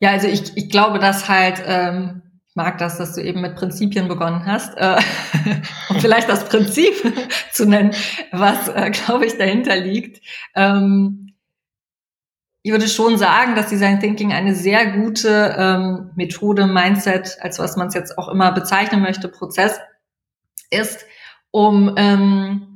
Ja, also ich, ich glaube, dass halt, ähm, ich mag das, dass du eben mit Prinzipien begonnen hast, äh, um vielleicht das Prinzip zu nennen, was, äh, glaube ich, dahinter liegt. Ähm, ich würde schon sagen, dass Design Thinking eine sehr gute ähm, Methode, Mindset, als was man es jetzt auch immer bezeichnen möchte, Prozess ist, um, ähm,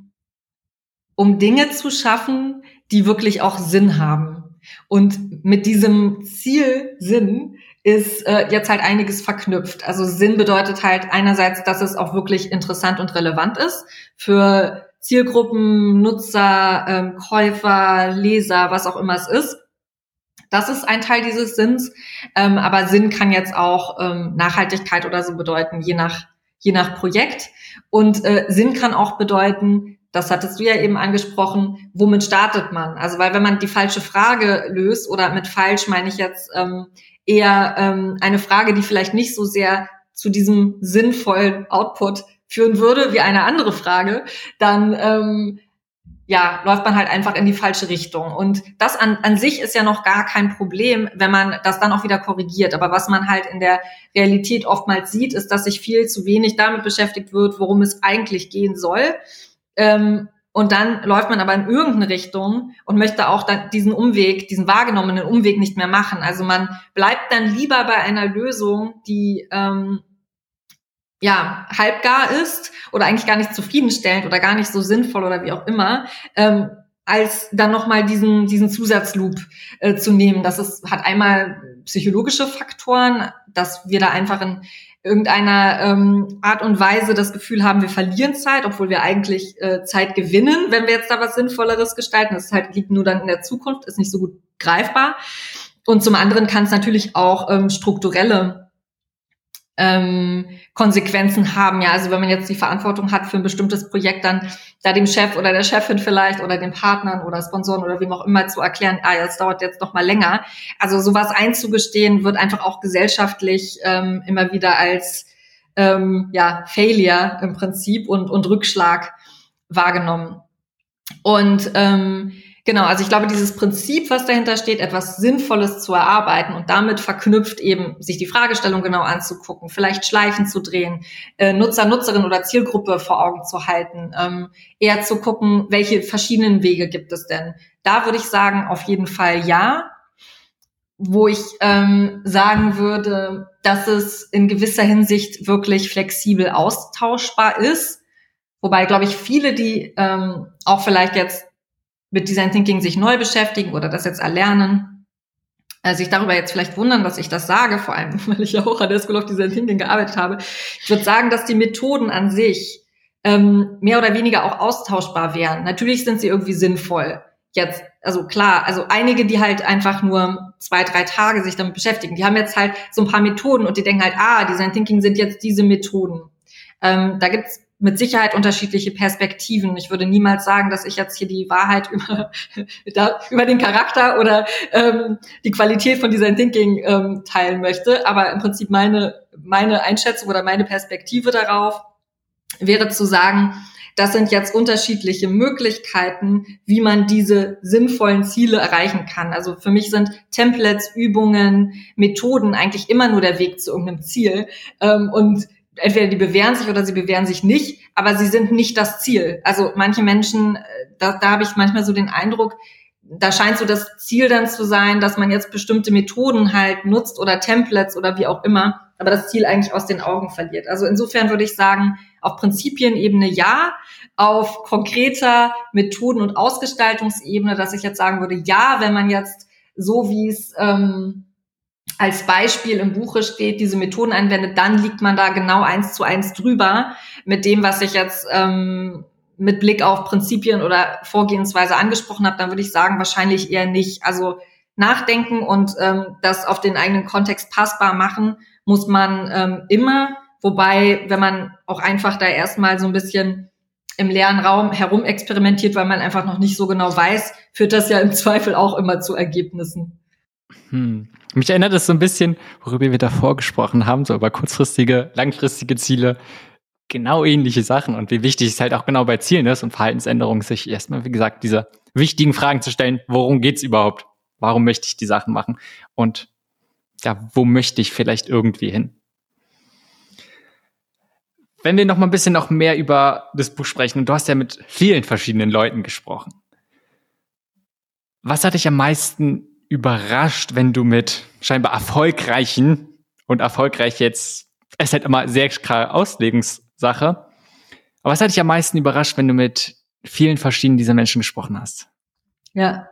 um Dinge zu schaffen, die wirklich auch Sinn haben. Und mit diesem Ziel Sinn ist äh, jetzt halt einiges verknüpft. Also Sinn bedeutet halt einerseits, dass es auch wirklich interessant und relevant ist für Zielgruppen, Nutzer, ähm, Käufer, Leser, was auch immer es ist. Das ist ein Teil dieses Sinns. Ähm, aber Sinn kann jetzt auch ähm, Nachhaltigkeit oder so bedeuten, je nach, je nach Projekt. Und äh, Sinn kann auch bedeuten, das hattest du ja eben angesprochen, womit startet man? Also weil wenn man die falsche Frage löst, oder mit falsch meine ich jetzt ähm, eher ähm, eine Frage, die vielleicht nicht so sehr zu diesem sinnvollen Output führen würde wie eine andere Frage, dann ähm, ja, läuft man halt einfach in die falsche Richtung. Und das an, an sich ist ja noch gar kein Problem, wenn man das dann auch wieder korrigiert. Aber was man halt in der Realität oftmals sieht, ist, dass sich viel zu wenig damit beschäftigt wird, worum es eigentlich gehen soll. Ähm, und dann läuft man aber in irgendeine Richtung und möchte auch dann diesen Umweg, diesen wahrgenommenen Umweg nicht mehr machen. Also man bleibt dann lieber bei einer Lösung, die ähm, ja, halbgar ist oder eigentlich gar nicht zufriedenstellend oder gar nicht so sinnvoll oder wie auch immer, ähm, als dann nochmal diesen, diesen Zusatzloop äh, zu nehmen. Das ist, hat einmal psychologische Faktoren, dass wir da einfach in irgendeiner ähm, Art und Weise das Gefühl haben, wir verlieren Zeit, obwohl wir eigentlich äh, Zeit gewinnen, wenn wir jetzt da was Sinnvolleres gestalten. Das halt liegt nur dann in der Zukunft, ist nicht so gut greifbar. Und zum anderen kann es natürlich auch ähm, strukturelle ähm, Konsequenzen haben. Ja, also wenn man jetzt die Verantwortung hat für ein bestimmtes Projekt, dann da dem Chef oder der Chefin vielleicht oder den Partnern oder Sponsoren oder wem auch immer zu erklären, ah, das dauert jetzt noch mal länger. Also sowas einzugestehen wird einfach auch gesellschaftlich ähm, immer wieder als ähm, ja Failure im Prinzip und und Rückschlag wahrgenommen. Und ähm, Genau, also ich glaube, dieses Prinzip, was dahinter steht, etwas Sinnvolles zu erarbeiten und damit verknüpft eben, sich die Fragestellung genau anzugucken, vielleicht Schleifen zu drehen, äh, Nutzer, Nutzerin oder Zielgruppe vor Augen zu halten, ähm, eher zu gucken, welche verschiedenen Wege gibt es denn. Da würde ich sagen, auf jeden Fall ja. Wo ich ähm, sagen würde, dass es in gewisser Hinsicht wirklich flexibel austauschbar ist. Wobei, glaube ich, viele, die ähm, auch vielleicht jetzt mit Design Thinking sich neu beschäftigen oder das jetzt erlernen, äh, sich darüber jetzt vielleicht wundern, dass ich das sage, vor allem, weil ich ja auch an der School of Design Thinking gearbeitet habe. Ich würde sagen, dass die Methoden an sich ähm, mehr oder weniger auch austauschbar wären. Natürlich sind sie irgendwie sinnvoll. Jetzt, also klar, also einige, die halt einfach nur zwei, drei Tage sich damit beschäftigen, die haben jetzt halt so ein paar Methoden und die denken halt, ah, Design Thinking sind jetzt diese Methoden. Ähm, da gibt's mit Sicherheit unterschiedliche Perspektiven. Ich würde niemals sagen, dass ich jetzt hier die Wahrheit über, über den Charakter oder ähm, die Qualität von Design Thinking ähm, teilen möchte. Aber im Prinzip meine, meine Einschätzung oder meine Perspektive darauf wäre zu sagen, das sind jetzt unterschiedliche Möglichkeiten, wie man diese sinnvollen Ziele erreichen kann. Also für mich sind Templates, Übungen, Methoden eigentlich immer nur der Weg zu irgendeinem Ziel. Ähm, und entweder die bewähren sich oder sie bewähren sich nicht, aber sie sind nicht das Ziel. Also manche Menschen, äh, da, da habe ich manchmal so den Eindruck, da scheint so das Ziel dann zu sein, dass man jetzt bestimmte Methoden halt nutzt oder Templates oder wie auch immer, aber das Ziel eigentlich aus den Augen verliert. Also insofern würde ich sagen, auf Prinzipienebene ja, auf konkreter Methoden- und Ausgestaltungsebene, dass ich jetzt sagen würde, ja, wenn man jetzt so wie es ähm, als Beispiel im Buche steht, diese Methoden anwendet, dann liegt man da genau eins zu eins drüber mit dem, was ich jetzt ähm, mit Blick auf Prinzipien oder Vorgehensweise angesprochen habe, dann würde ich sagen, wahrscheinlich eher nicht. Also nachdenken und ähm, das auf den eigenen Kontext passbar machen, muss man ähm, immer. Wobei, wenn man auch einfach da erstmal so ein bisschen im leeren Raum herum experimentiert, weil man einfach noch nicht so genau weiß, führt das ja im Zweifel auch immer zu Ergebnissen. Hm. Mich erinnert es so ein bisschen, worüber wir davor gesprochen haben, so über kurzfristige, langfristige Ziele. Genau ähnliche Sachen und wie wichtig es halt auch genau bei Zielen ist und Verhaltensänderungen, sich erstmal, wie gesagt, diese wichtigen Fragen zu stellen, worum geht's überhaupt? Warum möchte ich die Sachen machen? Und ja, wo möchte ich vielleicht irgendwie hin? Wenn wir noch mal ein bisschen noch mehr über das Buch sprechen, und du hast ja mit vielen verschiedenen Leuten gesprochen. Was hat dich am meisten überrascht, wenn du mit scheinbar erfolgreichen und erfolgreich jetzt, es ist halt immer sehr klar Auslegungssache. Aber was hat dich am meisten überrascht, wenn du mit vielen verschiedenen dieser Menschen gesprochen hast? Ja.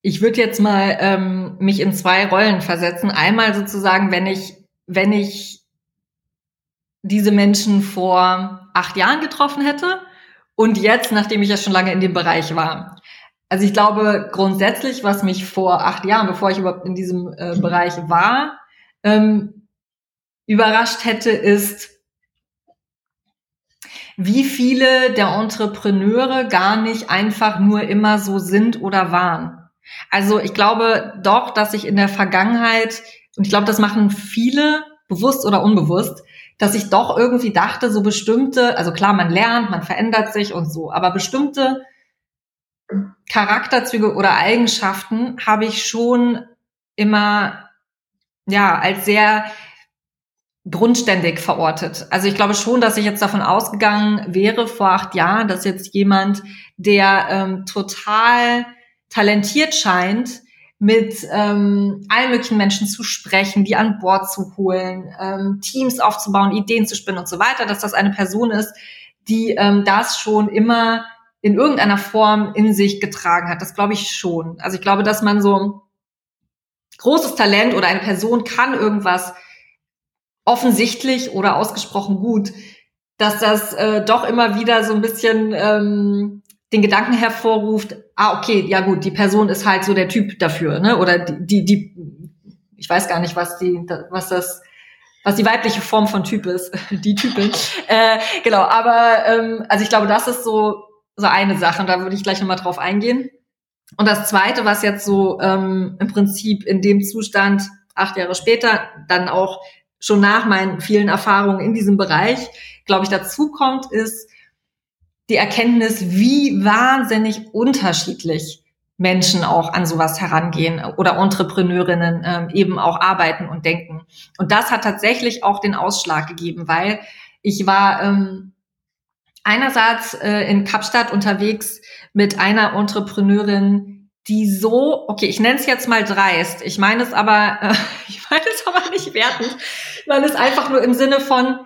Ich würde jetzt mal ähm, mich in zwei Rollen versetzen. Einmal sozusagen, wenn ich, wenn ich diese Menschen vor acht Jahren getroffen hätte und jetzt, nachdem ich ja schon lange in dem Bereich war. Also ich glaube grundsätzlich, was mich vor acht Jahren, bevor ich überhaupt in diesem äh, Bereich war, ähm, überrascht hätte, ist, wie viele der Entrepreneure gar nicht einfach nur immer so sind oder waren. Also ich glaube doch, dass ich in der Vergangenheit, und ich glaube, das machen viele, bewusst oder unbewusst, dass ich doch irgendwie dachte, so bestimmte, also klar, man lernt, man verändert sich und so, aber bestimmte Charakterzüge oder Eigenschaften habe ich schon immer, ja, als sehr grundständig verortet. Also ich glaube schon, dass ich jetzt davon ausgegangen wäre vor acht Jahren, dass jetzt jemand, der ähm, total talentiert scheint, mit ähm, allen möglichen Menschen zu sprechen, die an Bord zu holen, ähm, Teams aufzubauen, Ideen zu spinnen und so weiter, dass das eine Person ist, die ähm, das schon immer in irgendeiner Form in sich getragen hat. Das glaube ich schon. Also ich glaube, dass man so großes Talent oder eine Person kann irgendwas offensichtlich oder ausgesprochen gut, dass das äh, doch immer wieder so ein bisschen ähm, den Gedanken hervorruft, ah, okay, ja gut, die Person ist halt so der Typ dafür, ne? Oder die, die, die ich weiß gar nicht, was die, was das, was die weibliche Form von Typ ist, die Typin. äh, genau, aber ähm, also ich glaube, das ist so, so eine Sache, und da würde ich gleich nochmal drauf eingehen. Und das zweite, was jetzt so ähm, im Prinzip in dem Zustand acht Jahre später dann auch schon nach meinen vielen Erfahrungen in diesem Bereich, glaube ich, dazu kommt, ist die Erkenntnis, wie wahnsinnig unterschiedlich Menschen auch an sowas herangehen oder Entrepreneurinnen ähm, eben auch arbeiten und denken. Und das hat tatsächlich auch den Ausschlag gegeben, weil ich war ähm, einerseits äh, in Kapstadt unterwegs mit einer Entrepreneurin, die so, okay, ich nenne es jetzt mal dreist, ich meine es aber, äh, ich meine es aber nicht wertend, weil es einfach nur im Sinne von,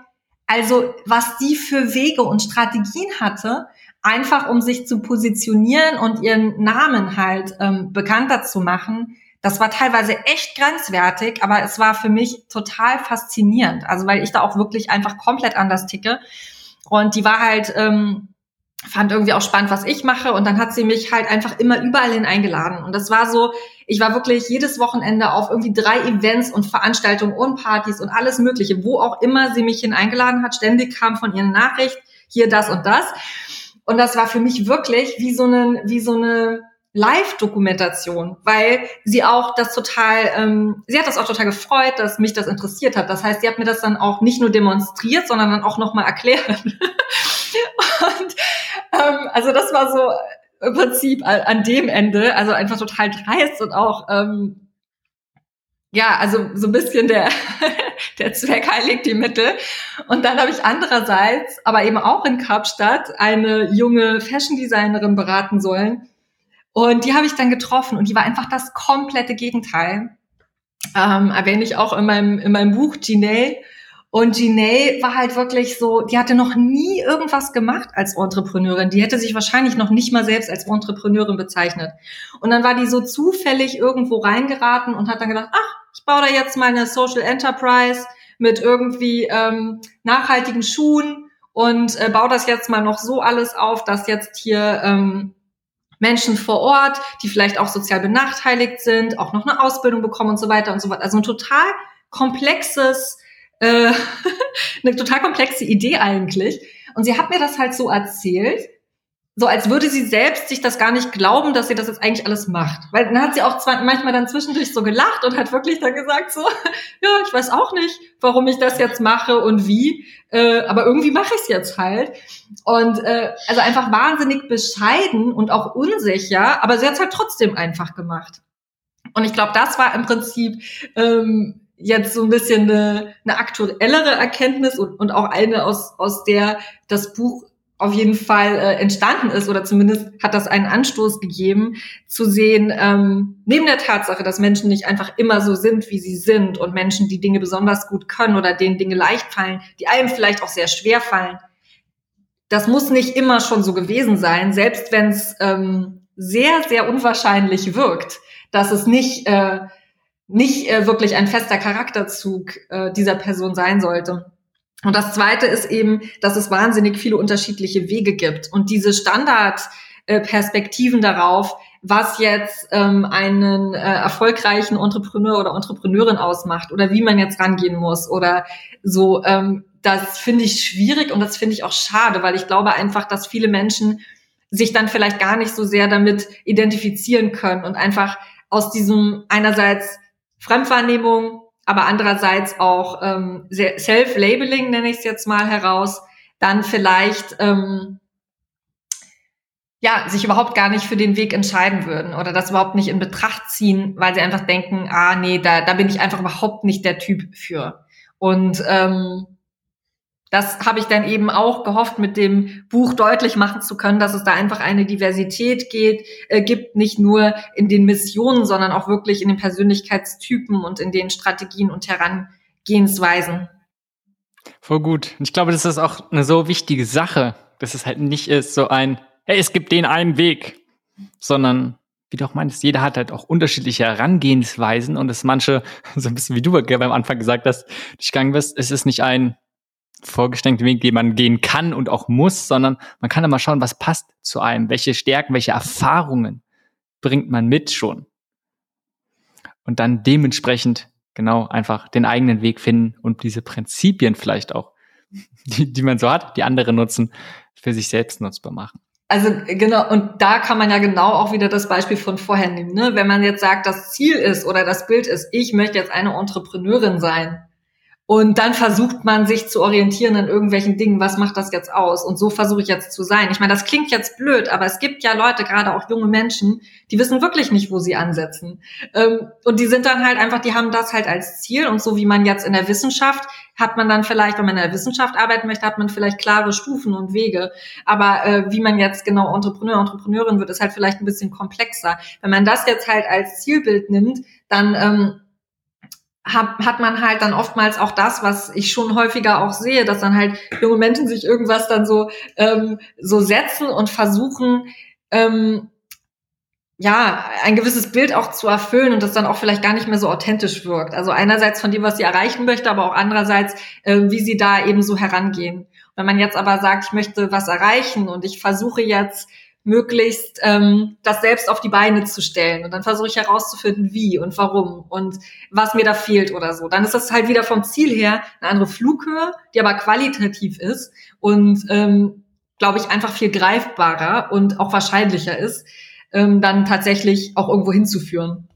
also was die für Wege und Strategien hatte, einfach um sich zu positionieren und ihren Namen halt ähm, bekannter zu machen, das war teilweise echt grenzwertig, aber es war für mich total faszinierend. Also weil ich da auch wirklich einfach komplett anders ticke. Und die war halt ähm, fand irgendwie auch spannend, was ich mache. Und dann hat sie mich halt einfach immer überall hin eingeladen. Und das war so, ich war wirklich jedes Wochenende auf irgendwie drei Events und Veranstaltungen und Partys und alles Mögliche, wo auch immer sie mich hin eingeladen hat. Ständig kam von ihr eine Nachricht, hier das und das. Und das war für mich wirklich wie so eine, wie so eine Live-Dokumentation, weil sie auch das total, ähm, sie hat das auch total gefreut, dass mich das interessiert hat. Das heißt, sie hat mir das dann auch nicht nur demonstriert, sondern dann auch nochmal erklärt. und ähm, also das war so im Prinzip an dem Ende, also einfach total dreist und auch ähm, ja, also so ein bisschen der, der Zweck heiligt die Mittel. Und dann habe ich andererseits, aber eben auch in Kapstadt, eine junge Fashion-Designerin beraten sollen. Und die habe ich dann getroffen und die war einfach das komplette Gegenteil. Ähm, erwähne ich auch in meinem, in meinem Buch Ginelle. Und Ginée war halt wirklich so, die hatte noch nie irgendwas gemacht als Entrepreneurin. Die hätte sich wahrscheinlich noch nicht mal selbst als Entrepreneurin bezeichnet. Und dann war die so zufällig irgendwo reingeraten und hat dann gedacht, ach, ich baue da jetzt mal eine Social Enterprise mit irgendwie ähm, nachhaltigen Schuhen und äh, baue das jetzt mal noch so alles auf, dass jetzt hier ähm, Menschen vor Ort, die vielleicht auch sozial benachteiligt sind, auch noch eine Ausbildung bekommen und so weiter und so weiter. Also ein total komplexes äh, eine total komplexe Idee eigentlich. Und sie hat mir das halt so erzählt, so als würde sie selbst sich das gar nicht glauben, dass sie das jetzt eigentlich alles macht. Weil dann hat sie auch zwar manchmal dann zwischendurch so gelacht und hat wirklich dann gesagt so, ja, ich weiß auch nicht, warum ich das jetzt mache und wie, äh, aber irgendwie mache ich es jetzt halt. Und äh, also einfach wahnsinnig bescheiden und auch unsicher, aber sie hat es halt trotzdem einfach gemacht. Und ich glaube, das war im Prinzip ähm, jetzt so ein bisschen eine, eine aktuellere Erkenntnis und, und auch eine, aus, aus der das Buch auf jeden Fall äh, entstanden ist oder zumindest hat das einen Anstoß gegeben, zu sehen, ähm, neben der Tatsache, dass Menschen nicht einfach immer so sind, wie sie sind und Menschen, die Dinge besonders gut können oder denen Dinge leicht fallen, die einem vielleicht auch sehr schwer fallen, das muss nicht immer schon so gewesen sein, selbst wenn es ähm, sehr, sehr unwahrscheinlich wirkt, dass es nicht äh, nicht äh, wirklich ein fester Charakterzug äh, dieser Person sein sollte. Und das Zweite ist eben, dass es wahnsinnig viele unterschiedliche Wege gibt. Und diese Standardperspektiven darauf, was jetzt ähm, einen äh, erfolgreichen Entrepreneur oder Entrepreneurin ausmacht oder wie man jetzt rangehen muss oder so, ähm, das finde ich schwierig und das finde ich auch schade, weil ich glaube einfach, dass viele Menschen sich dann vielleicht gar nicht so sehr damit identifizieren können und einfach aus diesem einerseits Fremdwahrnehmung, aber andererseits auch ähm, Self-Labeling, nenne ich es jetzt mal heraus, dann vielleicht ähm, ja, sich überhaupt gar nicht für den Weg entscheiden würden oder das überhaupt nicht in Betracht ziehen, weil sie einfach denken, ah nee, da, da bin ich einfach überhaupt nicht der Typ für. Und ähm, das habe ich dann eben auch gehofft, mit dem Buch deutlich machen zu können, dass es da einfach eine Diversität geht, äh, gibt, nicht nur in den Missionen, sondern auch wirklich in den Persönlichkeitstypen und in den Strategien und Herangehensweisen. Voll gut. Ich glaube, das ist auch eine so wichtige Sache, dass es halt nicht ist so ein, hey, es gibt den einen Weg, sondern wie du auch meinst, jeder hat halt auch unterschiedliche Herangehensweisen und es manche, so ein bisschen wie du beim Anfang gesagt hast, gegangen bist, es ist nicht ein vorgesteckten Weg, den man gehen kann und auch muss, sondern man kann immer schauen, was passt zu einem, welche Stärken, welche Erfahrungen bringt man mit schon. Und dann dementsprechend genau einfach den eigenen Weg finden und diese Prinzipien vielleicht auch, die, die man so hat, die andere nutzen, für sich selbst nutzbar machen. Also genau, und da kann man ja genau auch wieder das Beispiel von vorher nehmen. Ne? Wenn man jetzt sagt, das Ziel ist oder das Bild ist, ich möchte jetzt eine Entrepreneurin sein, und dann versucht man sich zu orientieren an irgendwelchen Dingen, was macht das jetzt aus? Und so versuche ich jetzt zu sein. Ich meine, das klingt jetzt blöd, aber es gibt ja Leute, gerade auch junge Menschen, die wissen wirklich nicht, wo sie ansetzen. Ähm, und die sind dann halt einfach, die haben das halt als Ziel. Und so wie man jetzt in der Wissenschaft hat man dann vielleicht, wenn man in der Wissenschaft arbeiten möchte, hat man vielleicht klare Stufen und Wege. Aber äh, wie man jetzt genau Entrepreneur, Entrepreneurin wird, ist halt vielleicht ein bisschen komplexer. Wenn man das jetzt halt als Zielbild nimmt, dann ähm, hat, hat man halt dann oftmals auch das, was ich schon häufiger auch sehe, dass dann halt junge Menschen sich irgendwas dann so ähm, so setzen und versuchen ähm, ja, ein gewisses Bild auch zu erfüllen und das dann auch vielleicht gar nicht mehr so authentisch wirkt. Also einerseits von dem, was sie erreichen möchte, aber auch andererseits, äh, wie sie da eben so herangehen. Wenn man jetzt aber sagt, ich möchte was erreichen und ich versuche jetzt möglichst ähm, das selbst auf die Beine zu stellen. Und dann versuche ich herauszufinden, wie und warum und was mir da fehlt oder so. Dann ist das halt wieder vom Ziel her eine andere Flughöhe, die aber qualitativ ist und ähm, glaube ich einfach viel greifbarer und auch wahrscheinlicher ist, ähm, dann tatsächlich auch irgendwo hinzuführen.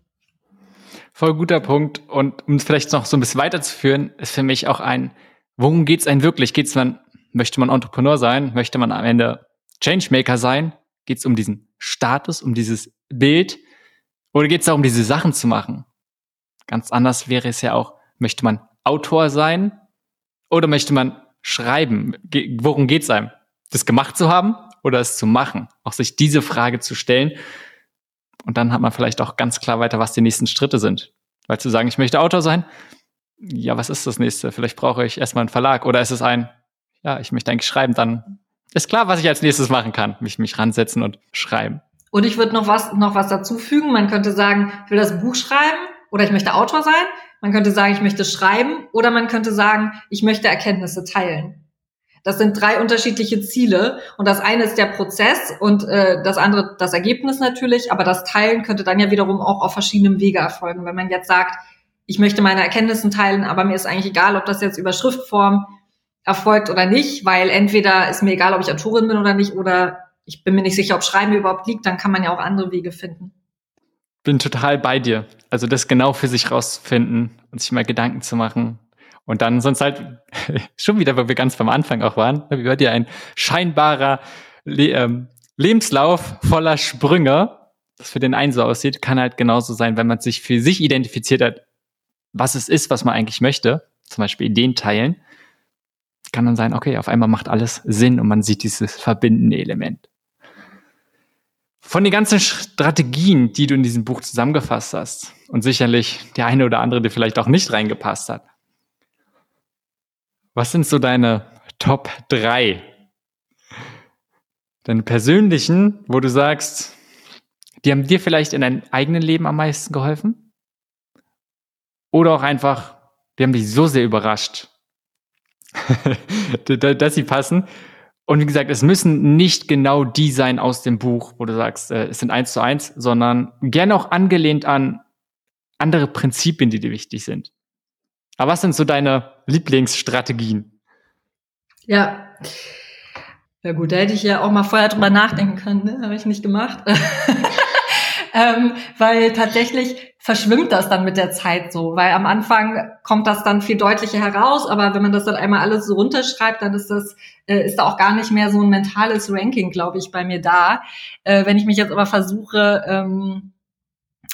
Voll guter Punkt. Und um es vielleicht noch so ein bisschen weiterzuführen, ist für mich auch ein, worum geht es einen wirklich? Geht's man, möchte man Entrepreneur sein? Möchte man am Ende Changemaker sein? Geht es um diesen Status, um dieses Bild? Oder geht es darum, diese Sachen zu machen? Ganz anders wäre es ja auch, möchte man Autor sein oder möchte man schreiben? Ge worum geht es einem? Das gemacht zu haben oder es zu machen? Auch sich diese Frage zu stellen. Und dann hat man vielleicht auch ganz klar weiter, was die nächsten Schritte sind. Weil zu sagen, ich möchte Autor sein, ja, was ist das nächste? Vielleicht brauche ich erstmal einen Verlag oder ist es ein, ja, ich möchte eigentlich schreiben, dann ist klar, was ich als nächstes machen kann. Mich, mich ransetzen und schreiben. Und ich würde noch was, noch was dazu fügen. Man könnte sagen, ich will das Buch schreiben oder ich möchte Autor sein. Man könnte sagen, ich möchte schreiben oder man könnte sagen, ich möchte Erkenntnisse teilen. Das sind drei unterschiedliche Ziele und das eine ist der Prozess und äh, das andere das Ergebnis natürlich, aber das Teilen könnte dann ja wiederum auch auf verschiedenen Wege erfolgen. Wenn man jetzt sagt, ich möchte meine Erkenntnisse teilen, aber mir ist eigentlich egal, ob das jetzt über Schriftform erfolgt oder nicht, weil entweder ist mir egal, ob ich Autorin bin oder nicht, oder ich bin mir nicht sicher, ob Schreiben überhaupt liegt, dann kann man ja auch andere Wege finden. Bin total bei dir. Also das genau für sich rauszufinden und sich mal Gedanken zu machen. Und dann sonst halt schon wieder, weil wir ganz beim Anfang auch waren, wie bei dir ein scheinbarer Le ähm, Lebenslauf voller Sprünge, das für den einen so aussieht, kann halt genauso sein, wenn man sich für sich identifiziert hat, was es ist, was man eigentlich möchte, zum Beispiel Ideen teilen, kann dann sein, okay, auf einmal macht alles Sinn und man sieht dieses verbindende Element. Von den ganzen Strategien, die du in diesem Buch zusammengefasst hast, und sicherlich der eine oder andere, der vielleicht auch nicht reingepasst hat, was sind so deine Top 3? Deine persönlichen, wo du sagst, die haben dir vielleicht in deinem eigenen Leben am meisten geholfen? Oder auch einfach, die haben dich so sehr überrascht, dass sie passen. Und wie gesagt, es müssen nicht genau die sein aus dem Buch, wo du sagst, äh, es sind eins zu eins, sondern gerne auch angelehnt an andere Prinzipien, die dir wichtig sind. Aber was sind so deine Lieblingsstrategien? Ja. Ja gut, da hätte ich ja auch mal vorher drüber nachdenken können, ne? habe ich nicht gemacht. ähm, weil tatsächlich verschwimmt das dann mit der Zeit so, weil am Anfang kommt das dann viel deutlicher heraus, aber wenn man das dann einmal alles so runterschreibt, dann ist das äh, ist da auch gar nicht mehr so ein mentales Ranking, glaube ich, bei mir da. Äh, wenn ich mich jetzt aber versuche ähm,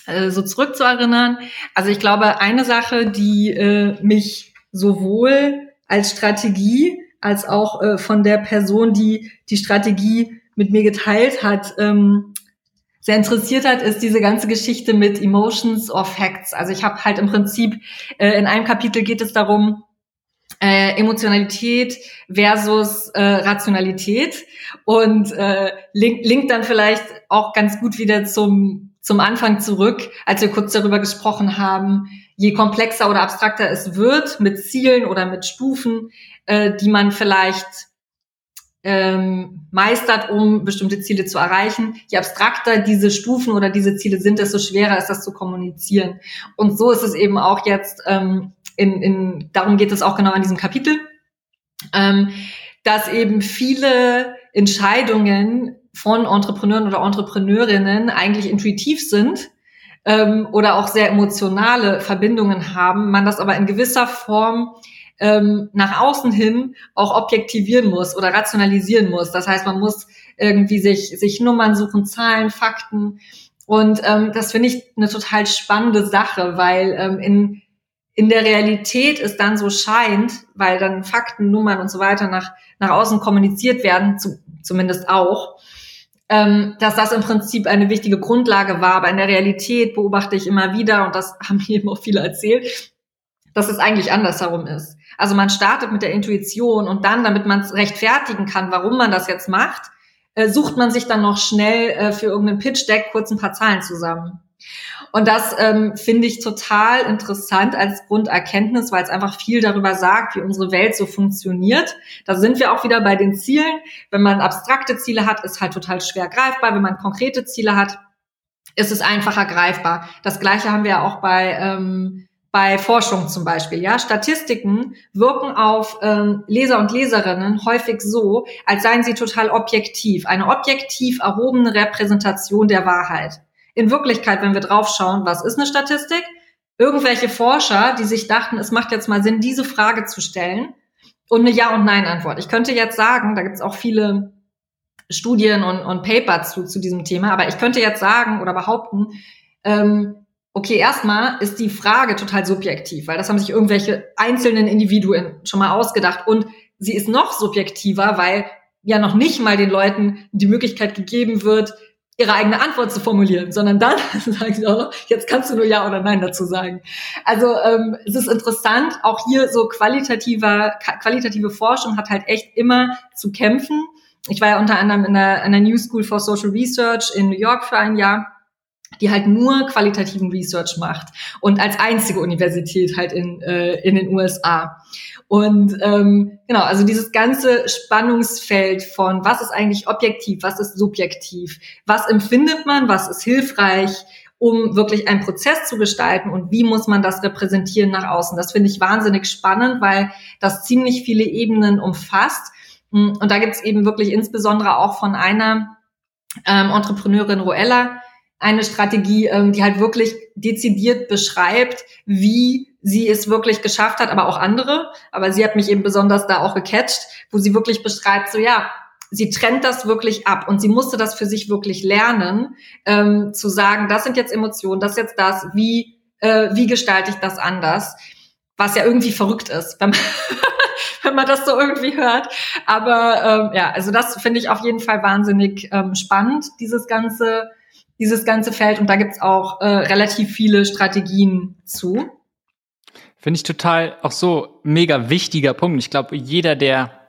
äh, so zurückzuerinnern, also ich glaube, eine Sache, die äh, mich sowohl als Strategie als auch äh, von der Person, die die Strategie mit mir geteilt hat, ähm, sehr interessiert hat, ist diese ganze Geschichte mit Emotions or Facts. Also ich habe halt im Prinzip, äh, in einem Kapitel geht es darum, äh, Emotionalität versus äh, Rationalität und äh, link, link dann vielleicht auch ganz gut wieder zum, zum Anfang zurück, als wir kurz darüber gesprochen haben, je komplexer oder abstrakter es wird mit Zielen oder mit Stufen, äh, die man vielleicht ähm, meistert, um bestimmte Ziele zu erreichen. Je abstrakter diese Stufen oder diese Ziele sind, desto schwerer ist das zu kommunizieren. Und so ist es eben auch jetzt, ähm, in, in, darum geht es auch genau in diesem Kapitel, ähm, dass eben viele Entscheidungen von Entrepreneuren oder Entrepreneurinnen eigentlich intuitiv sind ähm, oder auch sehr emotionale Verbindungen haben, man das aber in gewisser Form ähm, nach außen hin auch objektivieren muss oder rationalisieren muss. Das heißt, man muss irgendwie sich, sich Nummern suchen, Zahlen, Fakten. Und ähm, das finde ich eine total spannende Sache, weil ähm, in, in der Realität es dann so scheint, weil dann Fakten, Nummern und so weiter nach, nach außen kommuniziert werden, zu, zumindest auch, ähm, dass das im Prinzip eine wichtige Grundlage war. Aber in der Realität beobachte ich immer wieder, und das haben mir eben auch viele erzählt, dass es eigentlich andersherum ist. Also man startet mit der Intuition und dann, damit man es rechtfertigen kann, warum man das jetzt macht, äh, sucht man sich dann noch schnell äh, für irgendeinen Pitch-Deck kurz ein paar Zahlen zusammen. Und das ähm, finde ich total interessant als Grunderkenntnis, weil es einfach viel darüber sagt, wie unsere Welt so funktioniert. Da sind wir auch wieder bei den Zielen. Wenn man abstrakte Ziele hat, ist halt total schwer greifbar. Wenn man konkrete Ziele hat, ist es einfacher greifbar. Das gleiche haben wir ja auch bei ähm, bei Forschung zum Beispiel, ja, Statistiken wirken auf ähm, Leser und Leserinnen häufig so, als seien sie total objektiv, eine objektiv erhobene Repräsentation der Wahrheit. In Wirklichkeit, wenn wir draufschauen, was ist eine Statistik? Irgendwelche Forscher, die sich dachten, es macht jetzt mal Sinn, diese Frage zu stellen und eine Ja- und Nein-Antwort. Ich könnte jetzt sagen, da gibt es auch viele Studien und, und Paper zu, zu diesem Thema, aber ich könnte jetzt sagen oder behaupten, ähm, okay, erstmal ist die Frage total subjektiv, weil das haben sich irgendwelche einzelnen Individuen schon mal ausgedacht und sie ist noch subjektiver, weil ja noch nicht mal den Leuten die Möglichkeit gegeben wird, ihre eigene Antwort zu formulieren, sondern dann sagen sie auch noch, jetzt kannst du nur Ja oder Nein dazu sagen. Also ähm, es ist interessant, auch hier so qualitativer, qualitative Forschung hat halt echt immer zu kämpfen. Ich war ja unter anderem in der, in der New School for Social Research in New York für ein Jahr die halt nur qualitativen Research macht und als einzige Universität halt in, äh, in den USA. Und ähm, genau, also dieses ganze Spannungsfeld von was ist eigentlich objektiv, was ist subjektiv, was empfindet man, was ist hilfreich, um wirklich einen Prozess zu gestalten und wie muss man das repräsentieren nach außen. Das finde ich wahnsinnig spannend, weil das ziemlich viele Ebenen umfasst. Und da gibt es eben wirklich insbesondere auch von einer ähm, Entrepreneurin Roella, eine Strategie, ähm, die halt wirklich dezidiert beschreibt, wie sie es wirklich geschafft hat, aber auch andere. Aber sie hat mich eben besonders da auch gecatcht, wo sie wirklich beschreibt, so ja, sie trennt das wirklich ab und sie musste das für sich wirklich lernen, ähm, zu sagen, das sind jetzt Emotionen, das ist jetzt das, wie, äh, wie gestalte ich das anders? Was ja irgendwie verrückt ist, wenn man, wenn man das so irgendwie hört. Aber ähm, ja, also das finde ich auf jeden Fall wahnsinnig ähm, spannend, dieses ganze dieses ganze Feld. Und da gibt's auch äh, relativ viele Strategien zu. Finde ich total auch so mega wichtiger Punkt. Ich glaube, jeder, der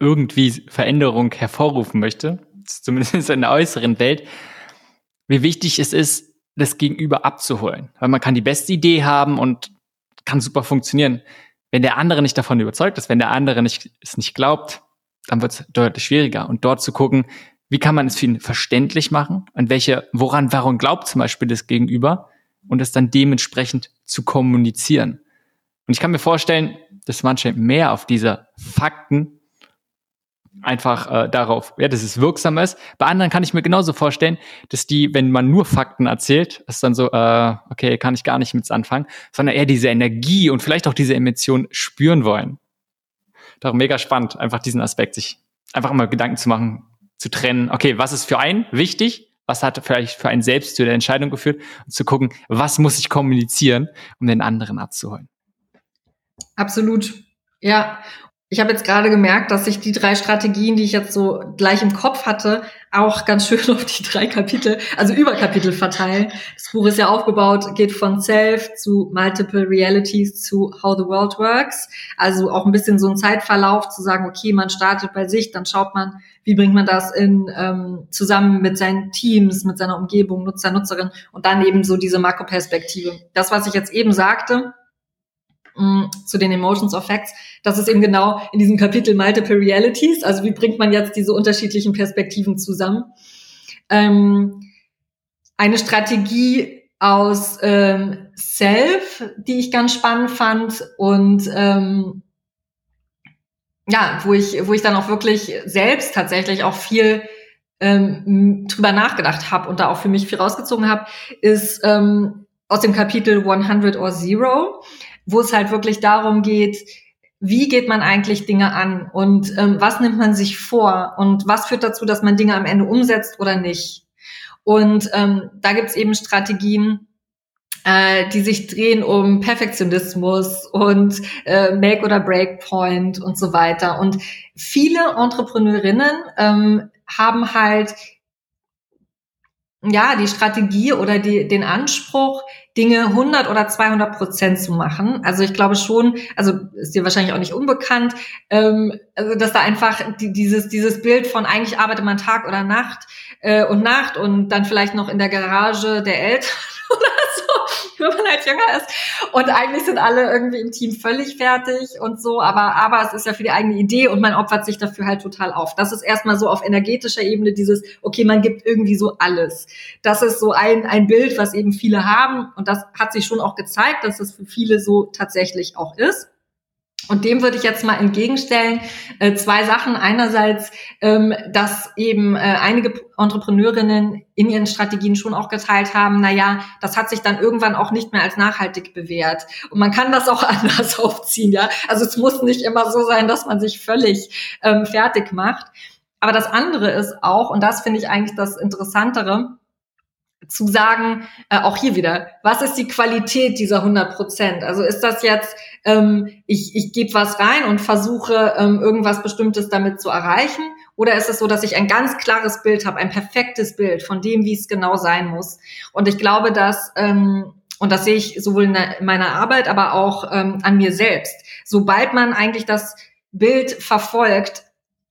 irgendwie Veränderung hervorrufen möchte, zumindest in der äußeren Welt, wie wichtig es ist, das Gegenüber abzuholen. Weil man kann die beste Idee haben und kann super funktionieren. wenn der andere nicht davon überzeugt ist, wenn der andere nicht, es nicht glaubt, dann wird es deutlich schwieriger. Und dort zu gucken, wie kann man es für ihn verständlich machen und welche, woran, warum glaubt zum Beispiel das Gegenüber und es dann dementsprechend zu kommunizieren. Und ich kann mir vorstellen, dass manche mehr auf diese Fakten einfach äh, darauf, ja, dass es wirksam ist. Bei anderen kann ich mir genauso vorstellen, dass die, wenn man nur Fakten erzählt, ist dann so, äh, okay, kann ich gar nicht mit anfangen, sondern eher diese Energie und vielleicht auch diese Emotion spüren wollen. Darum mega spannend, einfach diesen Aspekt, sich einfach mal Gedanken zu machen, zu trennen, okay, was ist für einen wichtig, was hat vielleicht für einen selbst zu der Entscheidung geführt und zu gucken, was muss ich kommunizieren, um den anderen abzuholen. Absolut. Ja, ich habe jetzt gerade gemerkt, dass sich die drei Strategien, die ich jetzt so gleich im Kopf hatte, auch ganz schön auf die drei Kapitel, also Überkapitel verteilen. Das Buch ist ja aufgebaut, geht von Self zu Multiple Realities zu How the World Works. Also auch ein bisschen so ein Zeitverlauf zu sagen, okay, man startet bei sich, dann schaut man, wie bringt man das in ähm, zusammen mit seinen Teams, mit seiner Umgebung, Nutzer, Nutzerin und dann eben so diese Makroperspektive. Das, was ich jetzt eben sagte, mh, zu den Emotions of Facts, das ist eben genau in diesem Kapitel Multiple Realities, also wie bringt man jetzt diese unterschiedlichen Perspektiven zusammen. Ähm, eine Strategie aus ähm, Self, die ich ganz spannend fand und ähm, ja, wo ich, wo ich dann auch wirklich selbst tatsächlich auch viel ähm, drüber nachgedacht habe und da auch für mich viel rausgezogen habe, ist ähm, aus dem Kapitel 100 or Zero wo es halt wirklich darum geht, wie geht man eigentlich Dinge an und ähm, was nimmt man sich vor und was führt dazu, dass man Dinge am Ende umsetzt oder nicht. Und ähm, da gibt's eben Strategien, äh, die sich drehen um Perfektionismus und äh, Make- oder Breakpoint und so weiter. Und viele Entrepreneurinnen ähm, haben halt ja, die Strategie oder die, den Anspruch, Dinge 100 oder 200 Prozent zu machen. Also ich glaube schon, also ist dir wahrscheinlich auch nicht unbekannt, ähm, also dass da einfach die, dieses, dieses Bild von eigentlich arbeitet man Tag oder Nacht äh, und Nacht und dann vielleicht noch in der Garage der Eltern oder wenn man halt jünger ist. Und eigentlich sind alle irgendwie im Team völlig fertig und so, aber, aber es ist ja für die eigene Idee und man opfert sich dafür halt total auf. Das ist erstmal so auf energetischer Ebene dieses, okay, man gibt irgendwie so alles. Das ist so ein, ein Bild, was eben viele haben und das hat sich schon auch gezeigt, dass das für viele so tatsächlich auch ist. Und dem würde ich jetzt mal entgegenstellen, äh, zwei Sachen. Einerseits, ähm, dass eben äh, einige Entrepreneurinnen in ihren Strategien schon auch geteilt haben, na ja, das hat sich dann irgendwann auch nicht mehr als nachhaltig bewährt. Und man kann das auch anders aufziehen, ja. Also es muss nicht immer so sein, dass man sich völlig ähm, fertig macht. Aber das andere ist auch, und das finde ich eigentlich das Interessantere, zu sagen, äh, auch hier wieder, was ist die Qualität dieser 100 Prozent? Also ist das jetzt, ähm, ich, ich gebe was rein und versuche ähm, irgendwas Bestimmtes damit zu erreichen? Oder ist es so, dass ich ein ganz klares Bild habe, ein perfektes Bild von dem, wie es genau sein muss? Und ich glaube, dass, ähm, und das sehe ich sowohl in meiner Arbeit, aber auch ähm, an mir selbst, sobald man eigentlich das Bild verfolgt,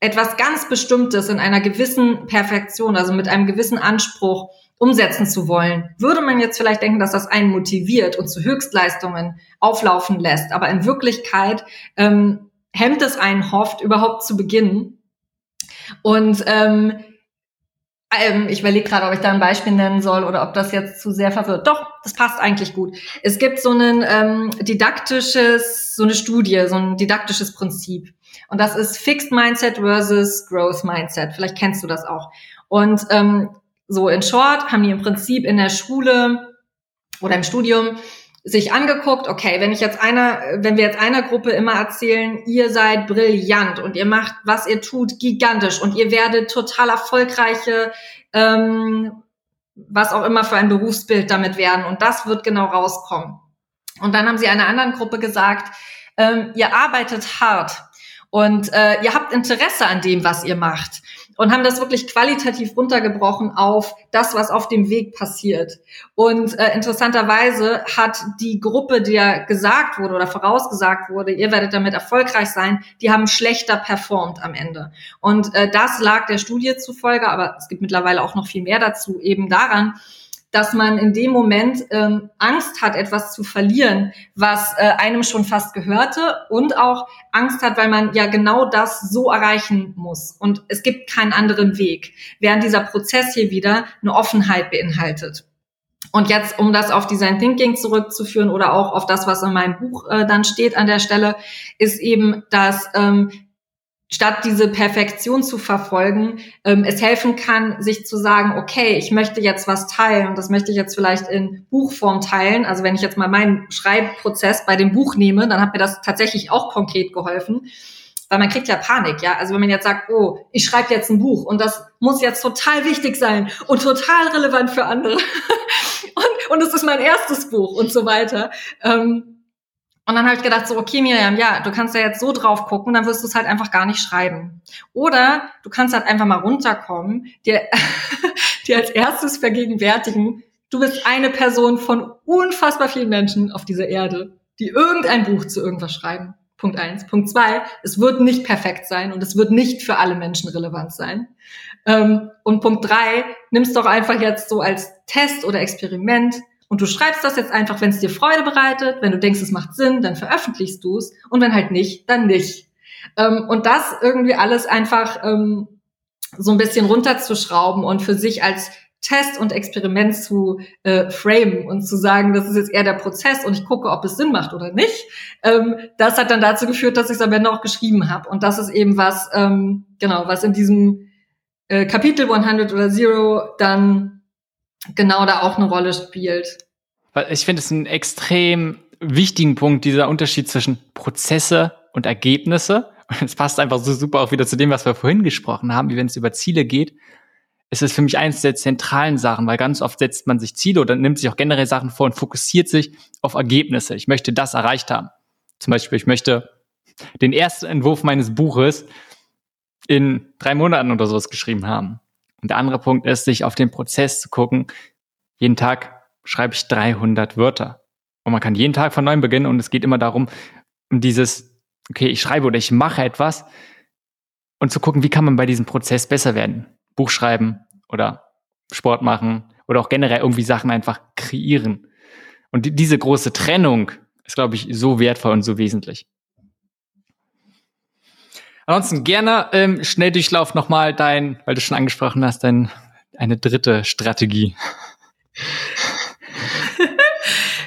etwas ganz Bestimmtes in einer gewissen Perfektion, also mit einem gewissen Anspruch, umsetzen zu wollen, würde man jetzt vielleicht denken, dass das einen motiviert und zu Höchstleistungen auflaufen lässt. Aber in Wirklichkeit ähm, hemmt es einen hofft, überhaupt zu beginnen. Und ähm, ähm, ich überlege gerade, ob ich da ein Beispiel nennen soll oder ob das jetzt zu sehr verwirrt. Doch, das passt eigentlich gut. Es gibt so ein ähm, didaktisches, so eine Studie, so ein didaktisches Prinzip. Und das ist Fixed Mindset versus Growth Mindset. Vielleicht kennst du das auch. Und ähm, so in short haben die im Prinzip in der Schule oder im Studium sich angeguckt, okay, wenn ich jetzt einer, wenn wir jetzt einer Gruppe immer erzählen, ihr seid brillant und ihr macht, was ihr tut, gigantisch und ihr werdet total erfolgreiche, ähm, was auch immer für ein Berufsbild damit werden und das wird genau rauskommen. Und dann haben sie einer anderen Gruppe gesagt, ähm, ihr arbeitet hart und äh, ihr habt Interesse an dem, was ihr macht und haben das wirklich qualitativ runtergebrochen auf das, was auf dem Weg passiert. Und äh, interessanterweise hat die Gruppe, der gesagt wurde oder vorausgesagt wurde, ihr werdet damit erfolgreich sein, die haben schlechter performt am Ende. Und äh, das lag der Studie zufolge, aber es gibt mittlerweile auch noch viel mehr dazu, eben daran, dass man in dem Moment ähm, Angst hat, etwas zu verlieren, was äh, einem schon fast gehörte und auch Angst hat, weil man ja genau das so erreichen muss. Und es gibt keinen anderen Weg, während dieser Prozess hier wieder eine Offenheit beinhaltet. Und jetzt, um das auf Design Thinking zurückzuführen oder auch auf das, was in meinem Buch äh, dann steht an der Stelle, ist eben, dass ähm, statt diese Perfektion zu verfolgen, ähm, es helfen kann, sich zu sagen, okay, ich möchte jetzt was teilen und das möchte ich jetzt vielleicht in Buchform teilen. Also wenn ich jetzt mal meinen Schreibprozess bei dem Buch nehme, dann hat mir das tatsächlich auch konkret geholfen. Weil man kriegt ja Panik, ja. Also wenn man jetzt sagt, oh, ich schreibe jetzt ein Buch und das muss jetzt total wichtig sein und total relevant für andere. und, es ist mein erstes Buch und so weiter. Ähm, und dann habe ich gedacht, so, okay, Miriam, ja, du kannst ja jetzt so drauf gucken, dann wirst du es halt einfach gar nicht schreiben. Oder du kannst halt einfach mal runterkommen, dir, dir als erstes vergegenwärtigen, du bist eine Person von unfassbar vielen Menschen auf dieser Erde, die irgendein Buch zu irgendwas schreiben. Punkt eins. Punkt zwei, es wird nicht perfekt sein und es wird nicht für alle Menschen relevant sein. Ähm, und Punkt drei, nimm's doch einfach jetzt so als Test oder Experiment und du schreibst das jetzt einfach, wenn es dir Freude bereitet, wenn du denkst, es macht Sinn, dann veröffentlichst du es und wenn halt nicht, dann nicht. Ähm, und das irgendwie alles einfach ähm, so ein bisschen runterzuschrauben und für sich als Test und Experiment zu äh, framen und zu sagen, das ist jetzt eher der Prozess und ich gucke, ob es Sinn macht oder nicht. Ähm, das hat dann dazu geführt, dass ich es am Ende auch geschrieben habe. Und das ist eben was, ähm, genau, was in diesem äh, Kapitel 100 oder Zero dann genau da auch eine Rolle spielt. Ich finde es einen extrem wichtigen Punkt, dieser Unterschied zwischen Prozesse und Ergebnisse. Und es passt einfach so super auch wieder zu dem, was wir vorhin gesprochen haben, wie wenn es über Ziele geht. Es ist für mich eines der zentralen Sachen, weil ganz oft setzt man sich Ziele oder nimmt sich auch generell Sachen vor und fokussiert sich auf Ergebnisse. Ich möchte das erreicht haben. Zum Beispiel, ich möchte den ersten Entwurf meines Buches in drei Monaten oder sowas geschrieben haben. Und der andere Punkt ist, sich auf den Prozess zu gucken. Jeden Tag schreibe ich 300 Wörter. Und man kann jeden Tag von neuem beginnen und es geht immer darum, um dieses, okay, ich schreibe oder ich mache etwas und zu gucken, wie kann man bei diesem Prozess besser werden. Buch schreiben oder Sport machen oder auch generell irgendwie Sachen einfach kreieren. Und die, diese große Trennung ist, glaube ich, so wertvoll und so wesentlich. Ansonsten gerne ähm, Schnelldurchlauf nochmal dein, weil du schon angesprochen hast, dein, eine dritte Strategie.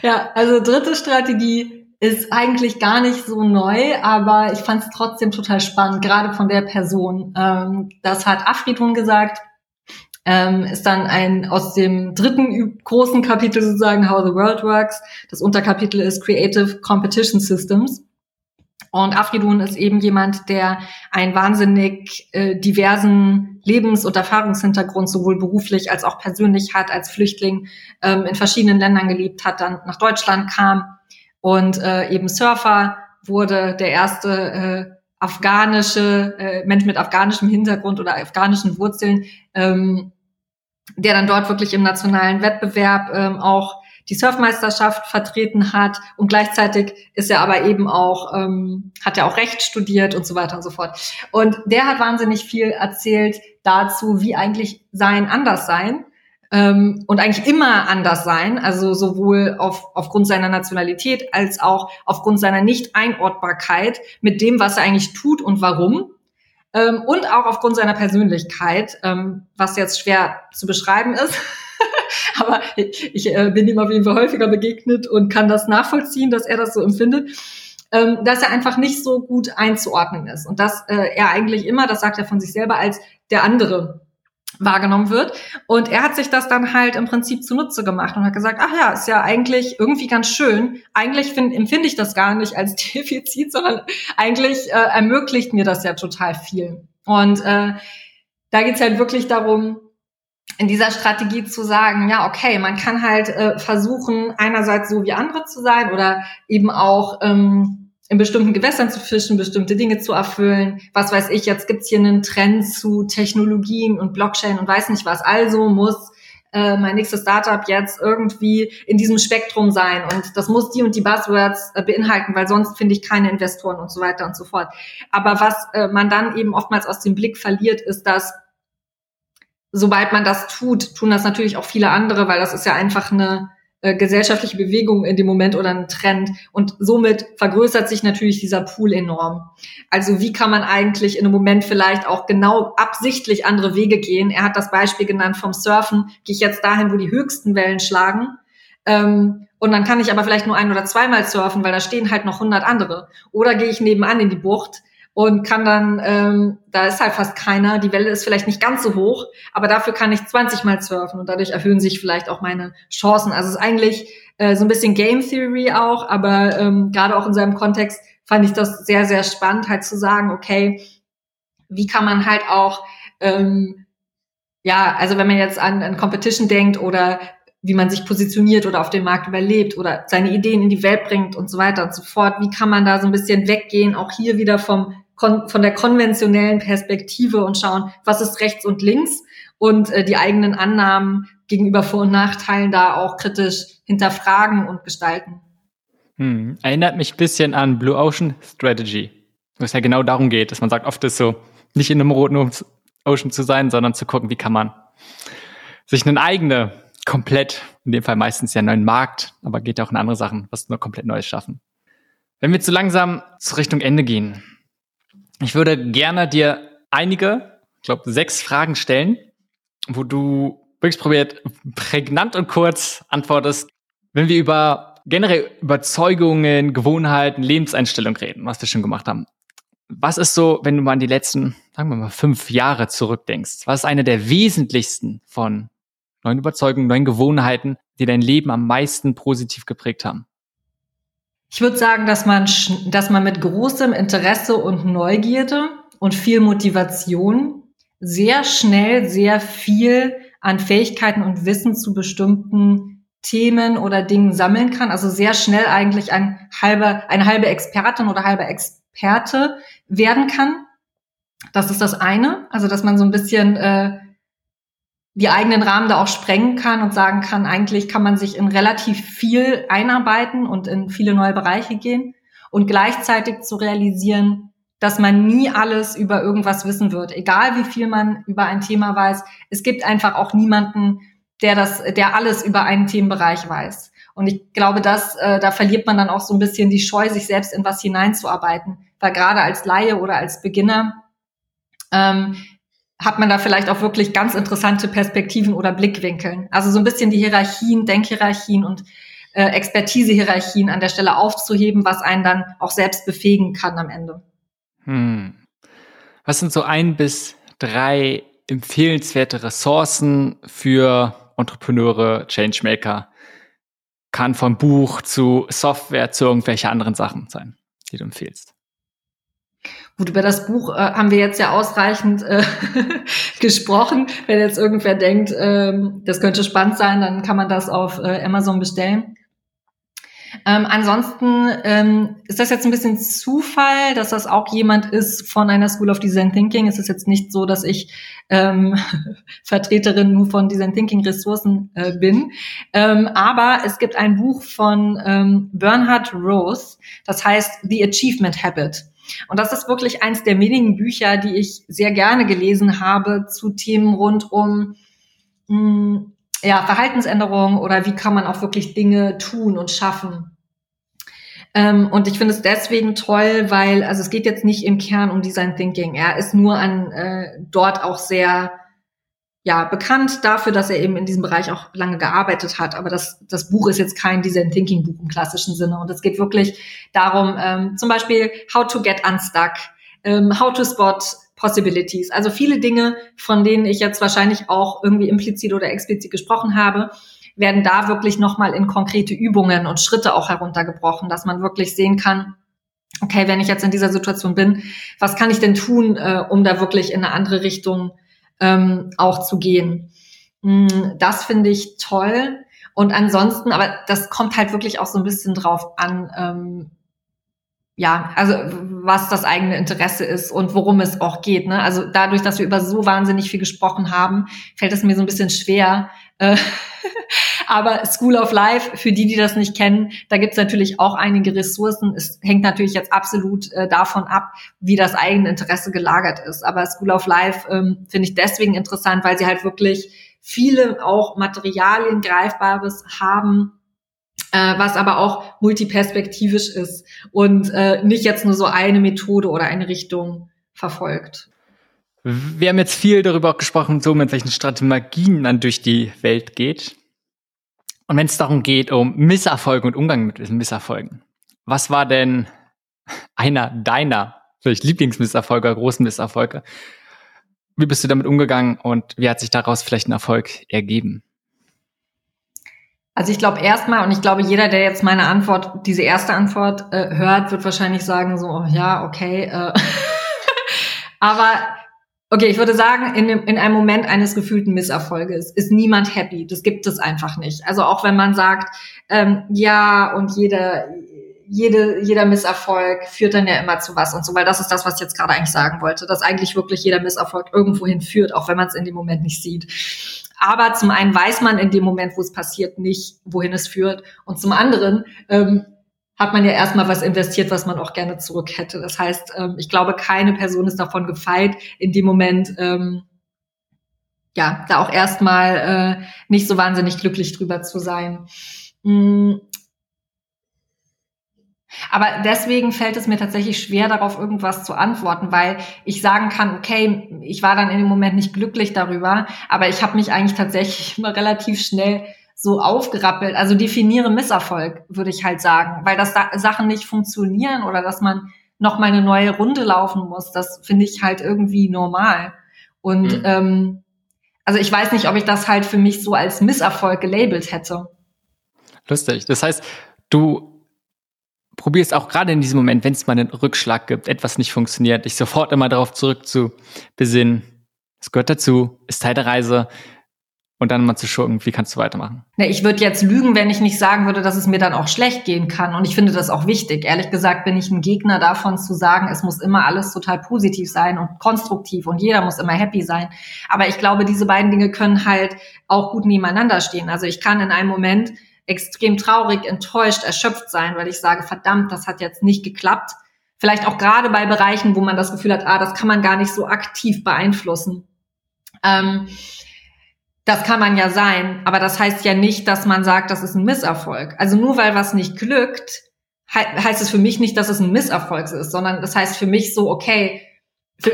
ja, also dritte Strategie ist eigentlich gar nicht so neu, aber ich fand es trotzdem total spannend, gerade von der Person. Ähm, das hat Afridun gesagt, ähm, ist dann ein aus dem dritten großen Kapitel sozusagen How the World Works. Das Unterkapitel ist Creative Competition Systems. Und Afridun ist eben jemand, der einen wahnsinnig äh, diversen Lebens- und Erfahrungshintergrund sowohl beruflich als auch persönlich hat, als Flüchtling ähm, in verschiedenen Ländern gelebt hat, dann nach Deutschland kam und äh, eben Surfer wurde, der erste äh, afghanische äh, Mensch mit afghanischem Hintergrund oder afghanischen Wurzeln, ähm, der dann dort wirklich im nationalen Wettbewerb ähm, auch die Surfmeisterschaft vertreten hat und gleichzeitig ist er aber eben auch, ähm, hat er auch Recht studiert und so weiter und so fort. Und der hat wahnsinnig viel erzählt dazu, wie eigentlich sein Anderssein ähm, und eigentlich immer anders sein, also sowohl auf, aufgrund seiner Nationalität als auch aufgrund seiner Nicht-Einordbarkeit mit dem, was er eigentlich tut und warum. Ähm, und auch aufgrund seiner Persönlichkeit, ähm, was jetzt schwer zu beschreiben ist. Aber ich äh, bin ihm auf jeden Fall häufiger begegnet und kann das nachvollziehen, dass er das so empfindet. Ähm, dass er einfach nicht so gut einzuordnen ist und dass äh, er eigentlich immer, das sagt er von sich selber, als der andere wahrgenommen wird. Und er hat sich das dann halt im Prinzip zunutze gemacht und hat gesagt, ach ja, ist ja eigentlich irgendwie ganz schön. Eigentlich find, empfinde ich das gar nicht als Defizit, sondern eigentlich äh, ermöglicht mir das ja total viel. Und äh, da geht's halt wirklich darum, in dieser Strategie zu sagen, ja, okay, man kann halt äh, versuchen, einerseits so wie andere zu sein oder eben auch ähm, in bestimmten Gewässern zu fischen, bestimmte Dinge zu erfüllen. Was weiß ich, jetzt gibt's hier einen Trend zu Technologien und Blockchain und weiß nicht was. Also muss äh, mein nächstes Startup jetzt irgendwie in diesem Spektrum sein und das muss die und die Buzzwords äh, beinhalten, weil sonst finde ich keine Investoren und so weiter und so fort. Aber was äh, man dann eben oftmals aus dem Blick verliert, ist, dass sobald man das tut, tun das natürlich auch viele andere, weil das ist ja einfach eine äh, gesellschaftliche Bewegung in dem Moment oder ein Trend. Und somit vergrößert sich natürlich dieser Pool enorm. Also wie kann man eigentlich in einem Moment vielleicht auch genau absichtlich andere Wege gehen? Er hat das Beispiel genannt vom Surfen. Gehe ich jetzt dahin, wo die höchsten Wellen schlagen? Ähm, und dann kann ich aber vielleicht nur ein oder zweimal surfen, weil da stehen halt noch 100 andere. Oder gehe ich nebenan in die Bucht und kann dann, ähm, da ist halt fast keiner, die Welle ist vielleicht nicht ganz so hoch, aber dafür kann ich 20 Mal surfen und dadurch erhöhen sich vielleicht auch meine Chancen. Also es ist eigentlich äh, so ein bisschen Game Theory auch, aber ähm, gerade auch in seinem Kontext fand ich das sehr, sehr spannend, halt zu sagen, okay, wie kann man halt auch, ähm, ja, also wenn man jetzt an, an Competition denkt oder wie man sich positioniert oder auf dem Markt überlebt oder seine Ideen in die Welt bringt und so weiter und so fort. Wie kann man da so ein bisschen weggehen, auch hier wieder vom von der konventionellen Perspektive und schauen, was ist rechts und links und äh, die eigenen Annahmen gegenüber Vor- und Nachteilen da auch kritisch hinterfragen und gestalten. Hm. Erinnert mich ein bisschen an Blue Ocean Strategy, wo es ja genau darum geht, dass man sagt, oft ist so, nicht in einem roten Ocean zu sein, sondern zu gucken, wie kann man sich eine eigene, komplett, in dem Fall meistens ja einen neuen Markt, aber geht ja auch in andere Sachen, was nur komplett Neues schaffen. Wenn wir zu langsam zur Richtung Ende gehen, ich würde gerne dir einige, ich glaube sechs Fragen stellen, wo du wirklich probiert prägnant und kurz antwortest, wenn wir über generell Überzeugungen, Gewohnheiten, Lebenseinstellung reden, was wir schon gemacht haben. Was ist so, wenn du mal an die letzten, sagen wir mal, fünf Jahre zurückdenkst? Was ist eine der wesentlichsten von neuen Überzeugungen, neuen Gewohnheiten, die dein Leben am meisten positiv geprägt haben? Ich würde sagen, dass man, dass man mit großem Interesse und Neugierde und viel Motivation sehr schnell sehr viel an Fähigkeiten und Wissen zu bestimmten Themen oder Dingen sammeln kann. Also sehr schnell eigentlich ein halber, eine halbe Expertin oder halber Experte werden kann. Das ist das eine. Also dass man so ein bisschen äh, die eigenen Rahmen da auch sprengen kann und sagen kann, eigentlich kann man sich in relativ viel einarbeiten und in viele neue Bereiche gehen und gleichzeitig zu realisieren, dass man nie alles über irgendwas wissen wird, egal wie viel man über ein Thema weiß. Es gibt einfach auch niemanden, der das, der alles über einen Themenbereich weiß. Und ich glaube, dass äh, da verliert man dann auch so ein bisschen die Scheu, sich selbst in was hineinzuarbeiten, weil gerade als Laie oder als Beginner ähm, hat man da vielleicht auch wirklich ganz interessante Perspektiven oder Blickwinkeln. Also so ein bisschen die Hierarchien, Denkhierarchien und äh, Expertisehierarchien an der Stelle aufzuheben, was einen dann auch selbst befähigen kann am Ende. Hm. Was sind so ein bis drei empfehlenswerte Ressourcen für Entrepreneure, Changemaker? Kann vom Buch zu Software zu irgendwelche anderen Sachen sein, die du empfiehlst. Gut, über das Buch äh, haben wir jetzt ja ausreichend äh, gesprochen. Wenn jetzt irgendwer denkt, ähm, das könnte spannend sein, dann kann man das auf äh, Amazon bestellen. Ähm, ansonsten ähm, ist das jetzt ein bisschen Zufall, dass das auch jemand ist von einer School of Design Thinking. Es ist jetzt nicht so, dass ich ähm, Vertreterin nur von Design Thinking Ressourcen äh, bin. Ähm, aber es gibt ein Buch von ähm, Bernhard Rose, das heißt The Achievement Habit. Und das ist wirklich eins der wenigen Bücher, die ich sehr gerne gelesen habe zu Themen rund um mh, hm, ja, Verhaltensänderungen oder wie kann man auch wirklich Dinge tun und schaffen. Ähm, und ich finde es deswegen toll, weil, also es geht jetzt nicht im Kern um Design Thinking. Er ist nur an äh, dort auch sehr ja, bekannt dafür, dass er eben in diesem Bereich auch lange gearbeitet hat. Aber das, das Buch ist jetzt kein Design Thinking Buch im klassischen Sinne. Und es geht wirklich darum, ähm, zum Beispiel How to get unstuck, ähm, How to spot Possibilities. Also viele Dinge, von denen ich jetzt wahrscheinlich auch irgendwie implizit oder explizit gesprochen habe, werden da wirklich nochmal in konkrete Übungen und Schritte auch heruntergebrochen, dass man wirklich sehen kann, okay, wenn ich jetzt in dieser Situation bin, was kann ich denn tun, äh, um da wirklich in eine andere Richtung ähm, auch zu gehen. Mm, das finde ich toll. Und ansonsten, aber das kommt halt wirklich auch so ein bisschen drauf an, ähm, ja, also was das eigene Interesse ist und worum es auch geht. Ne? Also dadurch, dass wir über so wahnsinnig viel gesprochen haben, fällt es mir so ein bisschen schwer, äh, Aber School of Life, für die, die das nicht kennen, da gibt's natürlich auch einige Ressourcen. Es hängt natürlich jetzt absolut äh, davon ab, wie das eigene Interesse gelagert ist. Aber School of Life ähm, finde ich deswegen interessant, weil sie halt wirklich viele auch Materialien Greifbares haben, äh, was aber auch multiperspektivisch ist und äh, nicht jetzt nur so eine Methode oder eine Richtung verfolgt. Wir haben jetzt viel darüber gesprochen, so mit welchen Strategien man durch die Welt geht. Und wenn es darum geht, um Misserfolge und Umgang mit diesen Misserfolgen, was war denn einer deiner vielleicht Lieblingsmisserfolge, großen Misserfolge? Wie bist du damit umgegangen und wie hat sich daraus vielleicht ein Erfolg ergeben? Also ich glaube erstmal, und ich glaube, jeder, der jetzt meine Antwort, diese erste Antwort äh, hört, wird wahrscheinlich sagen, so, ja, okay. Äh. Aber okay, ich würde sagen, in, in einem Moment eines gefühlten Misserfolges ist niemand happy. Das gibt es einfach nicht. Also auch wenn man sagt, ähm, ja, und jeder, jede, jeder Misserfolg führt dann ja immer zu was und so, weil das ist das, was ich jetzt gerade eigentlich sagen wollte, dass eigentlich wirklich jeder Misserfolg irgendwohin führt, auch wenn man es in dem Moment nicht sieht. Aber zum einen weiß man in dem Moment, wo es passiert, nicht, wohin es führt. Und zum anderen ähm, hat man ja erstmal was investiert, was man auch gerne zurück hätte. Das heißt, ähm, ich glaube, keine Person ist davon gefeit, in dem Moment ähm, ja, da auch erstmal äh, nicht so wahnsinnig glücklich drüber zu sein. Mm, aber deswegen fällt es mir tatsächlich schwer, darauf irgendwas zu antworten, weil ich sagen kann, okay, ich war dann in dem Moment nicht glücklich darüber, aber ich habe mich eigentlich tatsächlich immer relativ schnell so aufgerappelt. Also definiere Misserfolg, würde ich halt sagen, weil das Sachen nicht funktionieren oder dass man noch mal eine neue Runde laufen muss, das finde ich halt irgendwie normal. Und mhm. ähm, also ich weiß nicht, ob ich das halt für mich so als Misserfolg gelabelt hätte. Lustig. Das heißt, du probierst auch gerade in diesem Moment, wenn es mal einen Rückschlag gibt, etwas nicht funktioniert, dich sofort immer darauf zurück zu besinnen. Es gehört dazu, ist Teil der Reise. Und dann mal zu schauen, wie kannst du weitermachen? Ne, ich würde jetzt lügen, wenn ich nicht sagen würde, dass es mir dann auch schlecht gehen kann. Und ich finde das auch wichtig. Ehrlich gesagt bin ich ein Gegner davon zu sagen, es muss immer alles total positiv sein und konstruktiv und jeder muss immer happy sein. Aber ich glaube, diese beiden Dinge können halt auch gut nebeneinander stehen. Also ich kann in einem Moment extrem traurig, enttäuscht, erschöpft sein, weil ich sage, verdammt, das hat jetzt nicht geklappt. Vielleicht auch gerade bei Bereichen, wo man das Gefühl hat, ah, das kann man gar nicht so aktiv beeinflussen. Ähm, das kann man ja sein, aber das heißt ja nicht, dass man sagt, das ist ein Misserfolg. Also nur weil was nicht glückt, heißt es für mich nicht, dass es ein Misserfolg ist, sondern das heißt für mich so, okay,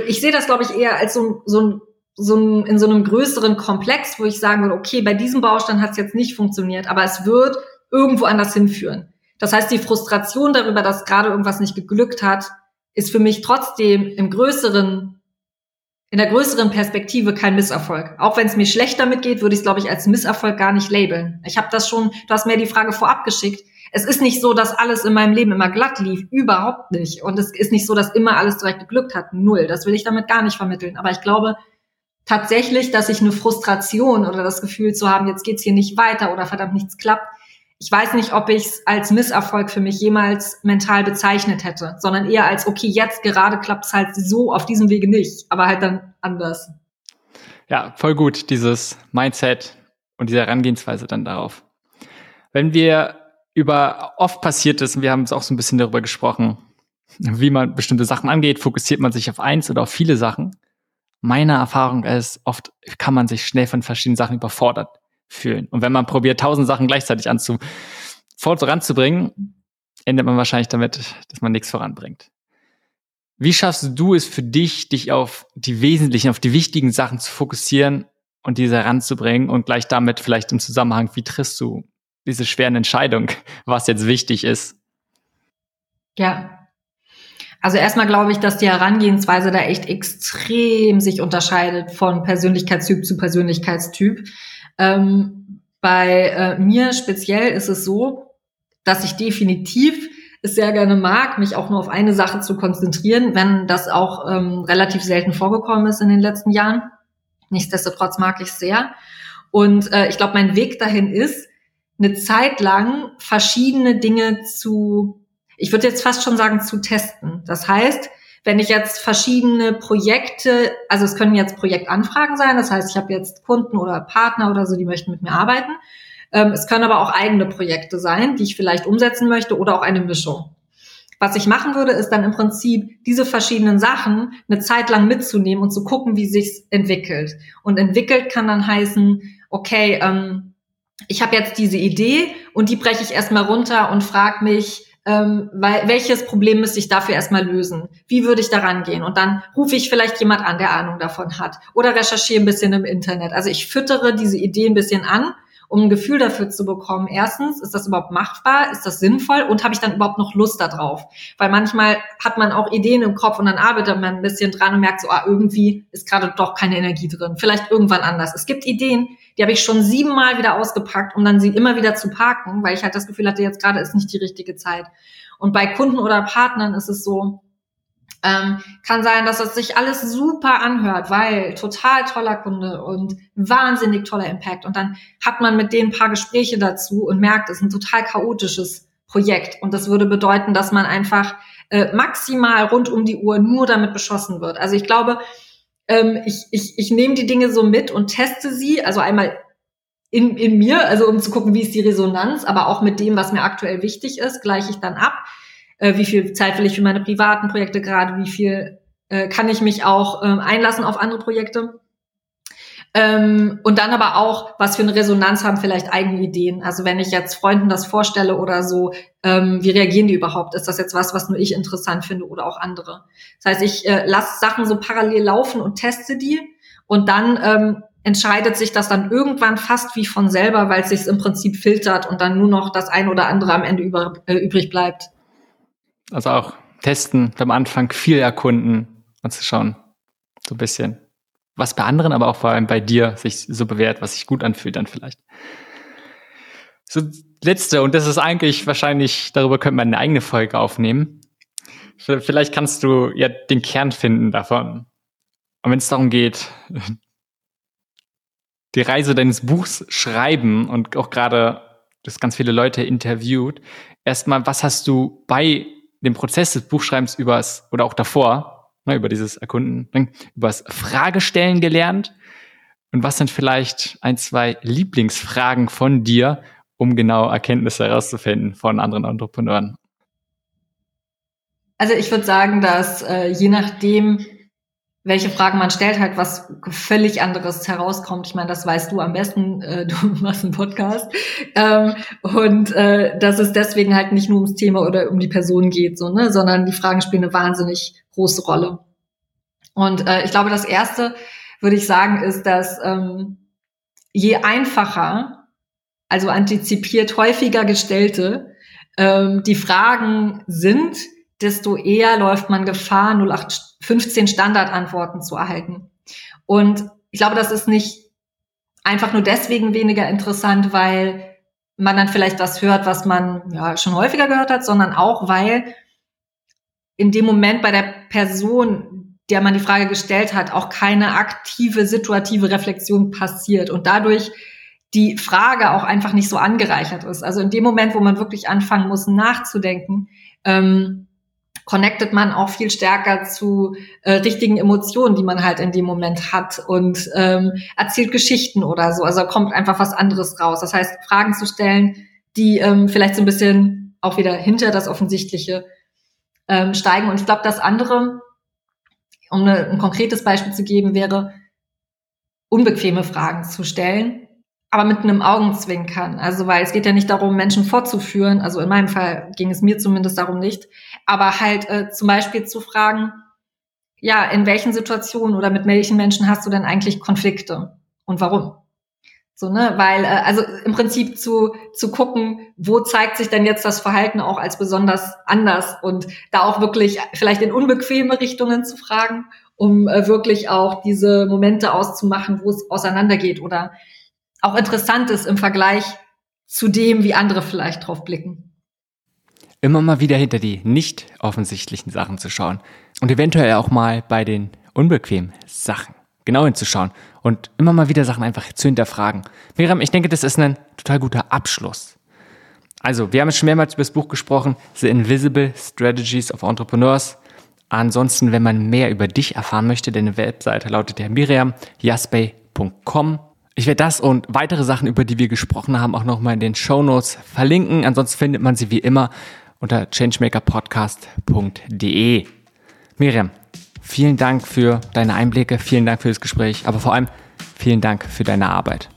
ich sehe das, glaube ich, eher als so, so ein so ein, in so einem größeren Komplex, wo ich sagen würde, okay, bei diesem Baustein hat es jetzt nicht funktioniert, aber es wird irgendwo anders hinführen. Das heißt, die Frustration darüber, dass gerade irgendwas nicht geglückt hat, ist für mich trotzdem im größeren, in der größeren Perspektive kein Misserfolg. Auch wenn es mir schlecht damit geht, würde ich es, glaube ich, als Misserfolg gar nicht labeln. Ich habe das schon, du hast mir die Frage vorab geschickt. Es ist nicht so, dass alles in meinem Leben immer glatt lief. Überhaupt nicht. Und es ist nicht so, dass immer alles direkt geglückt hat. Null. Das will ich damit gar nicht vermitteln. Aber ich glaube, tatsächlich, dass ich eine Frustration oder das Gefühl zu haben, jetzt geht's hier nicht weiter oder verdammt nichts klappt. Ich weiß nicht, ob ich es als Misserfolg für mich jemals mental bezeichnet hätte, sondern eher als, okay, jetzt gerade klappt es halt so auf diesem Wege nicht, aber halt dann anders. Ja, voll gut, dieses Mindset und diese Herangehensweise dann darauf. Wenn wir über oft passiert ist, und wir haben es auch so ein bisschen darüber gesprochen, wie man bestimmte Sachen angeht, fokussiert man sich auf eins oder auf viele Sachen meine Erfahrung ist, oft kann man sich schnell von verschiedenen Sachen überfordert fühlen. Und wenn man probiert, tausend Sachen gleichzeitig anzu, voranzubringen, endet man wahrscheinlich damit, dass man nichts voranbringt. Wie schaffst du es für dich, dich auf die wesentlichen, auf die wichtigen Sachen zu fokussieren und diese heranzubringen und gleich damit vielleicht im Zusammenhang, wie triffst du diese schweren Entscheidungen, was jetzt wichtig ist? Ja, also erstmal glaube ich, dass die Herangehensweise da echt extrem sich unterscheidet von Persönlichkeitstyp zu Persönlichkeitstyp. Ähm, bei äh, mir speziell ist es so, dass ich definitiv es sehr gerne mag, mich auch nur auf eine Sache zu konzentrieren, wenn das auch ähm, relativ selten vorgekommen ist in den letzten Jahren. Nichtsdestotrotz mag ich es sehr. Und äh, ich glaube, mein Weg dahin ist, eine Zeit lang verschiedene Dinge zu ich würde jetzt fast schon sagen, zu testen. Das heißt, wenn ich jetzt verschiedene Projekte, also es können jetzt Projektanfragen sein, das heißt, ich habe jetzt Kunden oder Partner oder so, die möchten mit mir arbeiten. Ähm, es können aber auch eigene Projekte sein, die ich vielleicht umsetzen möchte oder auch eine Mischung. Was ich machen würde, ist dann im Prinzip diese verschiedenen Sachen eine Zeit lang mitzunehmen und zu gucken, wie sich's entwickelt. Und entwickelt kann dann heißen, okay, ähm, ich habe jetzt diese Idee und die breche ich erstmal runter und frage mich, ähm, weil, welches Problem müsste ich dafür erstmal lösen? Wie würde ich daran gehen? Und dann rufe ich vielleicht jemand an, der Ahnung davon hat. Oder recherchiere ein bisschen im Internet. Also ich füttere diese Idee ein bisschen an um ein Gefühl dafür zu bekommen, erstens, ist das überhaupt machbar, ist das sinnvoll und habe ich dann überhaupt noch Lust darauf? Weil manchmal hat man auch Ideen im Kopf und dann arbeitet man ein bisschen dran und merkt so, ah, irgendwie ist gerade doch keine Energie drin, vielleicht irgendwann anders. Es gibt Ideen, die habe ich schon siebenmal wieder ausgepackt, um dann sie immer wieder zu parken, weil ich halt das Gefühl hatte, jetzt gerade ist nicht die richtige Zeit. Und bei Kunden oder Partnern ist es so, ähm, kann sein, dass es sich alles super anhört, weil total toller Kunde und wahnsinnig toller Impact. Und dann hat man mit denen ein paar Gespräche dazu und merkt, es ist ein total chaotisches Projekt. Und das würde bedeuten, dass man einfach äh, maximal rund um die Uhr nur damit beschossen wird. Also ich glaube, ähm, ich, ich, ich nehme die Dinge so mit und teste sie, also einmal in, in mir, also um zu gucken, wie ist die Resonanz, aber auch mit dem, was mir aktuell wichtig ist, gleiche ich dann ab äh, wie viel Zeit will ich für meine privaten Projekte gerade, wie viel äh, kann ich mich auch ähm, einlassen auf andere Projekte. Ähm, und dann aber auch, was für eine Resonanz haben vielleicht eigene Ideen. Also wenn ich jetzt Freunden das vorstelle oder so, ähm, wie reagieren die überhaupt? Ist das jetzt was, was nur ich interessant finde oder auch andere? Das heißt, ich äh, lasse Sachen so parallel laufen und teste die und dann ähm, entscheidet sich das dann irgendwann fast wie von selber, weil es sich im Prinzip filtert und dann nur noch das ein oder andere am Ende über, äh, übrig bleibt. Also auch testen, am Anfang viel erkunden und zu schauen, so ein bisschen, was bei anderen, aber auch vor allem bei dir sich so bewährt, was sich gut anfühlt dann vielleicht. So, letzte, und das ist eigentlich wahrscheinlich, darüber könnte man eine eigene Folge aufnehmen. Vielleicht kannst du ja den Kern finden davon. Und wenn es darum geht, die Reise deines Buchs schreiben und auch gerade das ganz viele Leute interviewt, erstmal, was hast du bei dem Prozess des Buchschreibens übers, oder auch davor, ne, über dieses Erkunden, übers Fragestellen gelernt? Und was sind vielleicht ein, zwei Lieblingsfragen von dir, um genau Erkenntnisse herauszufinden von anderen Entrepreneuren? Also ich würde sagen, dass äh, je nachdem, welche Fragen man stellt, halt was völlig anderes herauskommt. Ich meine, das weißt du am besten, äh, du machst einen Podcast. Ähm, und äh, dass es deswegen halt nicht nur ums Thema oder um die Person geht, so, ne, sondern die Fragen spielen eine wahnsinnig große Rolle. Und äh, ich glaube, das Erste, würde ich sagen, ist, dass ähm, je einfacher, also antizipiert häufiger gestellte, ähm, die Fragen sind, desto eher läuft man Gefahr, 0815 Standardantworten zu erhalten. Und ich glaube, das ist nicht einfach nur deswegen weniger interessant, weil man dann vielleicht was hört, was man ja schon häufiger gehört hat, sondern auch, weil in dem Moment bei der Person, der man die Frage gestellt hat, auch keine aktive, situative Reflexion passiert und dadurch die Frage auch einfach nicht so angereichert ist. Also in dem Moment, wo man wirklich anfangen muss, nachzudenken, ähm, connectet man auch viel stärker zu äh, richtigen Emotionen, die man halt in dem Moment hat und ähm, erzählt Geschichten oder so. Also kommt einfach was anderes raus. Das heißt, Fragen zu stellen, die ähm, vielleicht so ein bisschen auch wieder hinter das Offensichtliche ähm, steigen. Und ich glaube, das andere, um eine, ein konkretes Beispiel zu geben, wäre, unbequeme Fragen zu stellen, aber mit einem Augenzwinkern. Also, weil es geht ja nicht darum, Menschen vorzuführen. Also in meinem Fall ging es mir zumindest darum nicht. Aber halt äh, zum Beispiel zu fragen, ja, in welchen Situationen oder mit welchen Menschen hast du denn eigentlich Konflikte und warum? So, ne, weil, äh, also im Prinzip zu, zu gucken, wo zeigt sich denn jetzt das Verhalten auch als besonders anders und da auch wirklich vielleicht in unbequeme Richtungen zu fragen, um äh, wirklich auch diese Momente auszumachen, wo es auseinandergeht oder auch interessant ist im Vergleich zu dem, wie andere vielleicht drauf blicken. Immer mal wieder hinter die nicht offensichtlichen Sachen zu schauen und eventuell auch mal bei den unbequemen Sachen genau hinzuschauen und immer mal wieder Sachen einfach zu hinterfragen. Miriam, ich denke, das ist ein total guter Abschluss. Also, wir haben schon mehrmals über das Buch gesprochen, The Invisible Strategies of Entrepreneurs. Ansonsten, wenn man mehr über dich erfahren möchte, deine Webseite lautet ja miriamjaspay.com Ich werde das und weitere Sachen, über die wir gesprochen haben, auch nochmal in den Show Notes verlinken. Ansonsten findet man sie wie immer unter changemakerpodcast.de. Miriam, vielen Dank für deine Einblicke, vielen Dank für das Gespräch, aber vor allem vielen Dank für deine Arbeit.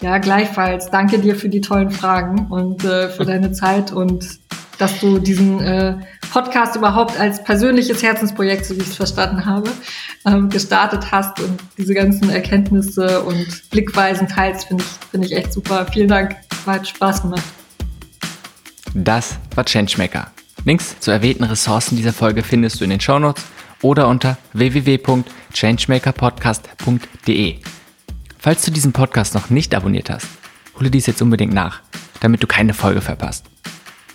Ja, gleichfalls. Danke dir für die tollen Fragen und äh, für deine Zeit und dass du diesen äh, Podcast überhaupt als persönliches Herzensprojekt, so wie ich es verstanden habe, ähm, gestartet hast und diese ganzen Erkenntnisse und Blickweisen teilst, finde ich, finde ich echt super. Vielen Dank, hat Spaß gemacht. Das war Changemaker. Links zu erwähnten Ressourcen dieser Folge findest du in den Shownotes oder unter www.changemakerpodcast.de. Falls du diesen Podcast noch nicht abonniert hast, hole dies jetzt unbedingt nach, damit du keine Folge verpasst.